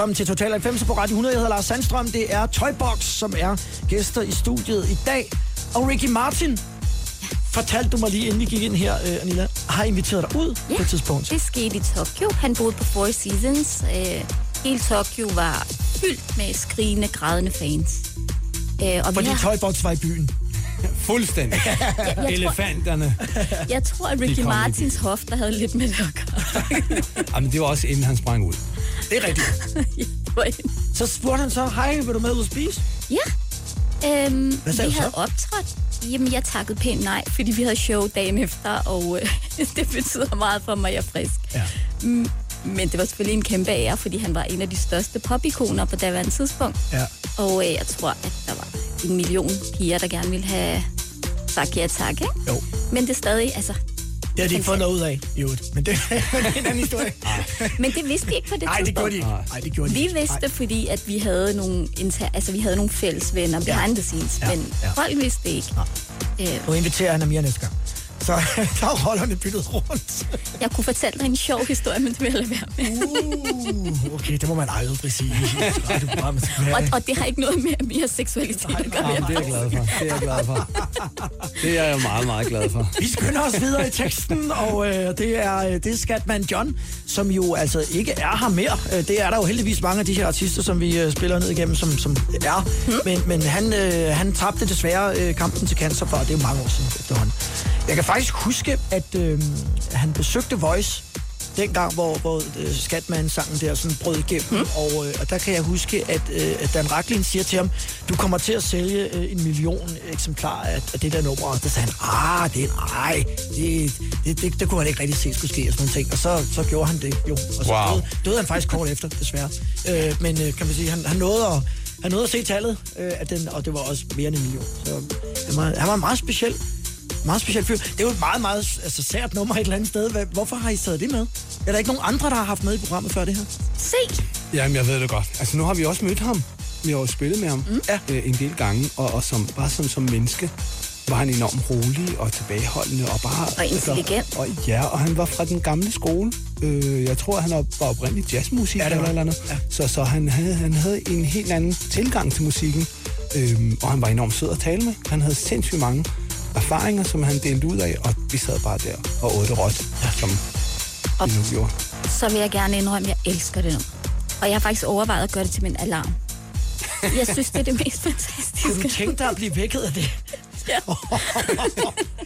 Velkommen til Total 90 på Radio 100. Jeg hedder Lars Sandstrøm. Det er Toybox, som er gæster i studiet i dag. Og Ricky Martin, fortalte du mig lige, inden vi gik ind her, øh, Anila, har inviteret dig ud
Ja,
på et tidspunkt.
det skete i Tokyo. Han boede på Four Seasons. Øh, hele Tokyo var fyldt med skrigende, grædende fans. Øh, og
Fordi
har,
Toybox var i byen. [laughs]
Fuldstændig. [laughs]
tror-
Elefanterne.
jeg tror, at Ricky Martins hofter havde lidt med det at gøre. [laughs]
Jamen, det var også inden han sprang ud.
Det er rigtigt. [laughs] Så spurgte han så, hej, vil du med ud at spise?
Ja. Øhm,
Hvad sagde
vi havde optrådt. Jamen, jeg takkede pænt nej, fordi vi havde show dagen efter, og øh, [laughs] det betyder meget for mig, at jeg er frisk.
Ja.
Mm, men det var selvfølgelig en kæmpe ære, fordi han var en af de største popikoner på daværende tidspunkt.
Ja.
Og øh, jeg tror, at der var en million piger, der gerne ville have sagt ja tak, ikke?
Jo.
Men det er stadig, altså...
Det har de ikke fået noget ud af, i øvrigt. Men det, [laughs] men det er en anden historie.
Men det vidste vi ikke på det
Nej, det gjorde de ikke. Nej, det gjorde de
Vi vidste,
Nej.
fordi at vi havde nogle, inter... altså, vi havde nogle fælles venner behind the scenes,
Ja,
men
ja.
folk vidste det ikke. Øh,
Nu inviterer han Amir næste gang. Så [laughs] der er rollerne byttet rundt.
jeg kunne fortælle dig en sjov historie, men det vil jeg lade være med.
Uh, okay, det må man aldrig sige. [laughs]
Og, og det har ikke noget med mere seksualitet at gøre.
Jamen, det er jeg glad for. Det er jeg glad for. Det er jeg meget, meget glad for.
Vi skynder os videre i teksten, og øh, det, er, øh, det er Skatman John, som jo altså ikke er her mere. Øh, det er der jo heldigvis mange af de her artister, som vi øh, spiller ned igennem, som, som er. Men, men han, øh, han tabte desværre øh, kampen til cancer for, og det er jo mange år siden efterhånden. Jeg kan faktisk huske, at øh, han besøgte Voice dengang, hvor, hvor øh, Skatman-sangen der sådan brød igennem. Mm. Og, øh, og der kan jeg huske, at, øh, at Dan Racklin siger til ham, du kommer til at sælge øh, en million eksemplarer af, af det der nummer. Og der sagde han, ah, det er nej, det, det, det, det kunne han ikke rigtig se skulle ske og sådan nogle ting. Og så, så gjorde han det jo. Og så
Wow.
døde, døde han faktisk kort efter, desværre. Øh, men øh, kan man sige, han, han nåede at han nåede at se tallet øh, af den, og det var også mere end en million. Så han var, han var meget speciel. Meget speciel fyr. Det er jo et meget, meget altså, sært nummer et eller andet sted. Hvad, hvorfor har I taget det med? Er der ikke nogen andre, der har haft med i programmet før det her?
Se!
Jamen, jeg ved det godt. Altså, nu har vi også mødt ham. Vi har jo spillet med ham mm. øh, en del gange, og, og som, bare som, som menneske var han enormt rolig og tilbageholdende. Og, bare,
Og intelligent.
Altså, og, ja, og han var fra den gamle skole. Øh, jeg tror, han var oprindelig jazzmusik
Ja,
eller eller andet. Ja. Så, så han, havde, han havde en helt anden tilgang til musikken. Øhm, og han var enormt sød at tale med. Han havde sindssygt mange erfaringer, som han delte ud af, og vi sad bare der og åd det råt, ja. som
Og-
vi nu gjorde.
Så vil jeg gerne indrømme, at jeg elsker det nummer. Og jeg har faktisk overvejet at gøre det til min alarm. Jeg synes, det er det mest fantastiske.
Kunne du tænke dig at blive vækket af det?
Ja.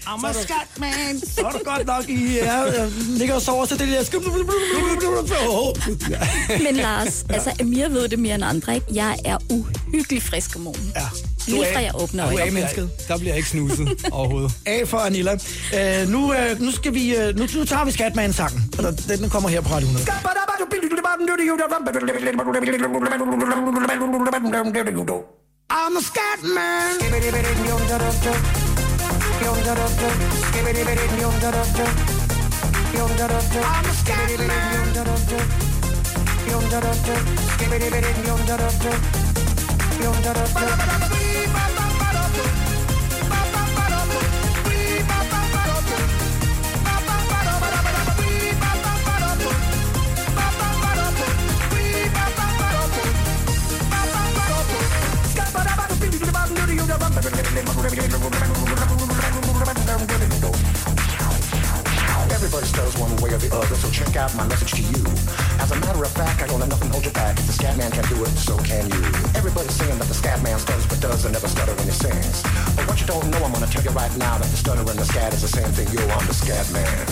I'm a Skatman. Så er du godt nok i... Ja, jeg ligger og sover til det der...
Men Lars, altså Amir ved det mere end andre, ikke? Jeg er uhyggelig frisk om morgenen.
Ja.
Lige fra jeg åbner
Du er
øjnene.
A-mennesket.
Der bliver ikke snuset overhovedet. [laughs]
A for Anilla. Uh, nu, uh, nu skal vi... Uh, nu, nu tager vi Skatman-sangen. Og der- den kommer her på Radio 100. I'm a Skatman. I'm a
Everybody stutters one way or the other, so check out my message to you. As a matter of fact, I don't let nothing hold you back. If the scat man can do it, so can you. Everybody's saying that the scat man stutters but does and never stutter when he sings. But what you don't know, I'm gonna tell you right now that the stutter and the scat is the same thing. Yo, I'm the scat man.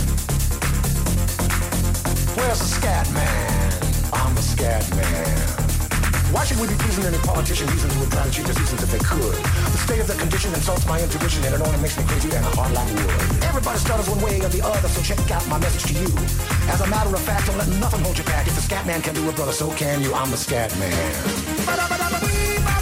Where's the scat man? I'm the scat man. Why should we be pleasing any politician using who would try to cheat the seasons if they could? The state of the condition insults my intuition and it only makes me crazy and hard like wood. Everybody stutters one way or the other, so check out my message to you. As a matter of fact, don't let nothing hold you back. If the scat man can do it, brother, so can you. I'm the scat man.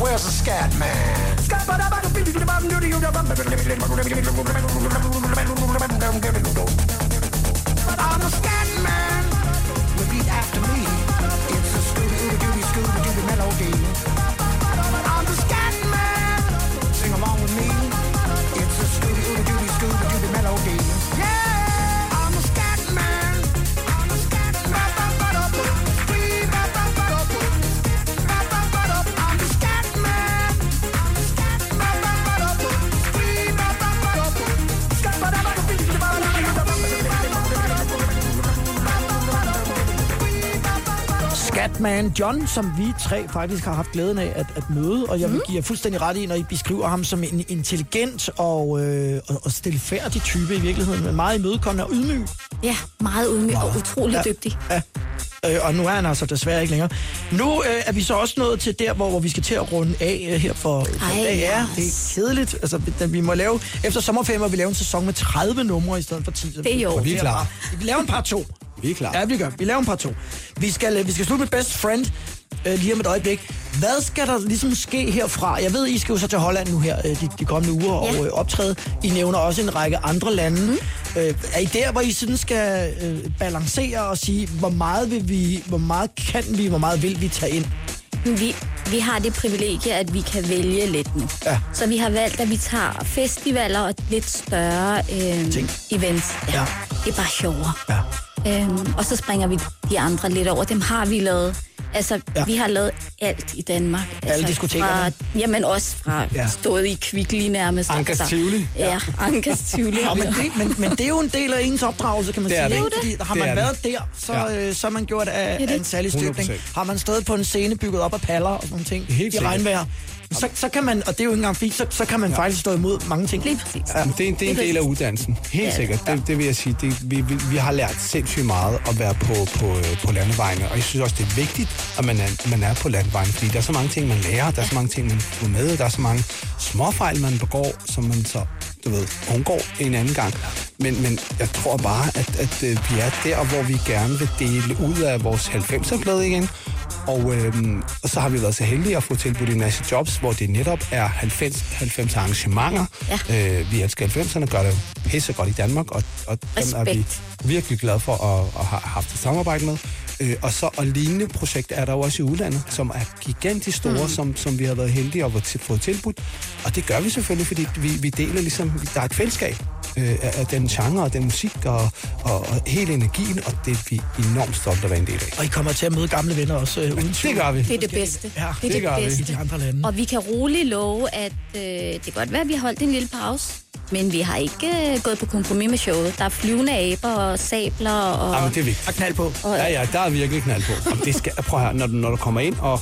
Where's the scat man?
Scatman John, som vi tre faktisk har haft glæden af at, at møde, og jeg vil give jer fuldstændig ret i, når I beskriver ham som en intelligent og, øh, og, og stilfærdig type i virkeligheden, men meget imødekommende og ydmyg.
Ja, meget ydmyg og utrolig
Ja.
dygtig.
Ja. Øh, og nu er han altså desværre ikke længere. Nu øh, er vi så også nået til der, hvor, hvor vi skal til at runde af øh, her for, for
Ej,
dag. Ja,
yes.
det er kedeligt. Altså, vi- vi må lave, efter sommerferien må vi lave en sæson med 30 numre i stedet for 10.
Det er jo.
Vi er klar.
Vi laver en par to.
Vi er klar.
Ja, vi gør. Vi laver en par to. Vi skal, øh, vi skal slutte med Best Friend øh, lige om et øjeblik. Hvad skal der ligesom ske herfra? Jeg ved, I skal jo så til Holland nu her øh, de, de kommende uger og
Ja.
øh, optræde. I nævner også en række andre lande. Mm. Øh, er I der, hvor I sådan skal øh, balancere og sige, hvor meget, vil vi, hvor meget kan vi, hvor meget vil vi tage ind?
Vi, vi har det privilegie, at vi kan vælge lidt nu.
Ja.
Så vi har valgt, at vi tager festivaler og lidt større øh,
Ting.
events.
Ja.
Det er bare sjovere.
Ja.
Øhm, og så springer vi de andre lidt over. Dem har vi lavet. Altså,
Ja.
ja. vi har lavet alt i Danmark. Altså,
diskotekerne.
Fra, jamen også fra
Ja.
ja. stået i Kvickly nærmest.
Ankas
altså,
Tivoli.
Ja, [laughs] Ankas Tivoli.
Ja, men, det, men, men det er jo en del af ens opdragelse, kan man
Det er
sige.
det.
Fordi har
Det
man
er
været der, så,
Ja.
øh, så man gjort af,
det.
af en særlig støbning.
100%.
Har man stået på en scene bygget op af paller og sådan nogle ting
Helt
i regnvejr, så, så kan man, og det er jo ikke engang fint, så, så kan man ja. faktisk stå imod mange ting.
Lige præcis.
Ja. Det, er, det er en del af uddannelsen. Helt
Ja.
sikkert. Det, det vil jeg sige. Det, vi, vi, vi har lært sindssygt meget at være på, på, øh, på landevejene. Og jeg synes også, det er vigtigt, at man er, man er på landevejene. Fordi der er så mange ting, man lærer. Der er så mange ting, man får med. Der er så mange småfejl, man begår, som man så du ved, undgår en anden gang. Men, men jeg tror bare, at, at øh, vi er der, hvor vi gerne vil dele ud af vores 90'er-plade igen. Og, øhm, og så har vi været så heldige at få tilbudt en masse jobs, hvor det netop er 90, 90 arrangementer. Ja. Øh, vi elsker 90'erne, gør det pisse godt i Danmark, og, og dem er vi virkelig glade for at, at have haft et samarbejde med. Øh, og så og lignende projekter er der jo også i udlandet, som er gigantisk store, mm. som, som vi har været heldige at få fået tilbudt. Og det gør vi selvfølgelig, fordi vi, vi deler ligesom, der er et fællesskab øh, af, den genre og den musik og, og, og hele energien, og det er vi enormt stolte at være en del af.
Og I kommer til at møde gamle venner også, øh, uden tvivl.
Det gør vi.
Det er det bedste.
Ja,
det er
det gør vi.
I
bedste.
de andre lande.
Og vi kan roligt love, at øh, det kan godt være, at vi har holdt en lille pause. Men vi har ikke øh, gået på kompromis med showet. Der er flyvende aber og sabler og...
Jamen, det er vigtigt.
Og knald på.
Ja, ja, der er virkelig knald på. Og det skal, prøv her, når, du- når du kommer ind og,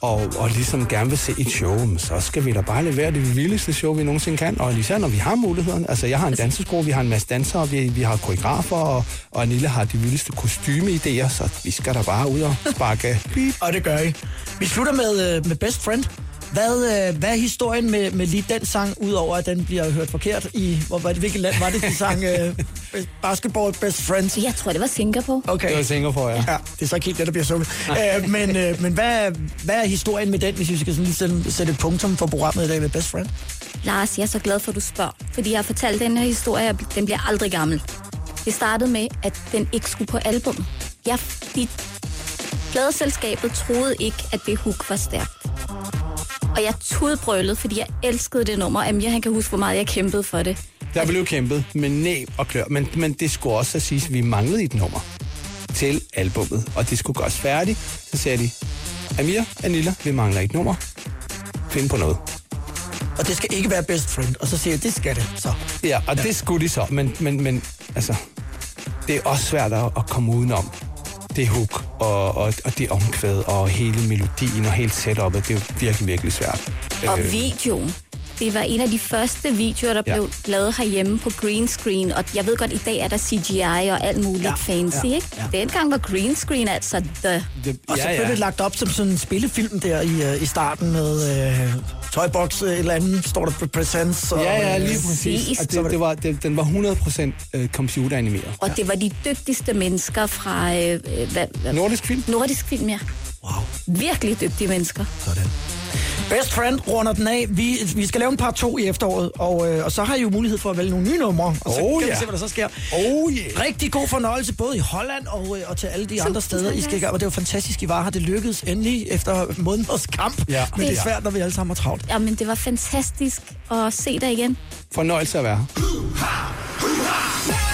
og, og ligesom gerne vil se et show, så skal vi da bare levere det vildeste show, vi nogensinde kan. Og især når vi har mulighederne. Altså, jeg har en danseskole, vi har en masse dansere, vi, vi har koreografer, og, og Anille har de vildeste kostymeidéer, så vi skal da bare ud og sparke.
Og det gør I. Vi slutter med, øh, med Best Friend. Hvad, øh, hvad er historien med, med lige den sang, udover at den bliver hørt forkert i... Hvor, var det, hvilket land var det, de sang øh, [laughs] Basketball Best Friends?
Jeg tror, det var Singapore.
Okay.
Det var Singapore, ja.
Ja, det er så ikke helt det, der bliver sunget. øh, men øh, men hvad, hvad er historien med den, hvis vi skal sådan lige sætte, sætte et punktum for programmet i dag med Best Friend?
Lars, jeg er så glad for, at du spørger. Fordi jeg har fortalt den her historie, og den bliver aldrig gammel. Det startede med, at den ikke skulle på album. Jeg, de, pladeselskabet troede ikke, at det hook var stærkt. Og jeg tudbrølede, fordi jeg elskede det nummer. Amir, han kan huske, hvor meget jeg kæmpede for det.
Der blev kæmpet med næb og klør, men, men det skulle også sige, at vi manglede et nummer til albummet, og det skulle gøres færdigt. Så sagde de, Amir, Anilla, vi mangler et nummer. Find på noget.
Og det skal ikke være best friend. Og så siger jeg, det skal det så.
Ja, og ja. det skulle de så, men, men, men altså, det er også svært at, at komme udenom det hook og, og, og det omkvæd og hele melodien og hele setup'et. Det er jo virkelig, virkelig svært.
Og
Øh,
videoen. Det var en af de første videoer, der
Ja.
blev lavet herhjemme på green screen. Og jeg ved godt, i dag er der CGI og alt muligt ja. fancy,
ja,
ikke? Dengang var green screen altså the...
det,
Og så blev det lagt op som sådan en spillefilm der i, øh, i starten med øh, Toybox et eller andet, står der på Presents. Og,
Ja, ja, lige præcis. Og det, det var, det, den var 100% øh, computeranimeret.
Og det var de dygtigste mennesker fra... Øh, øh, hvad, hvad?
Nordisk film?
Nordisk film, ja.
Wow.
Virkelig dygtige mennesker.
Sådan. Best Friend runder den af. Vi, vi skal lave en par to i efteråret, og, øh, og så har I jo mulighed for at vælge nogle nye numre. Og så
Oh,
kan vi
ja.
se, hvad der så sker.
Oh yeah.
Rigtig god fornøjelse både i Holland og, øh, og til alle de andre steder, I skal gang. Og det var fantastisk, I var her. Det lykkedes endelig efter måneders kamp.
Ja.
Men det er svært, når vi alle sammen har travlt.
Jamen, det var fantastisk at se dig igen.
Fornøjelse at være her.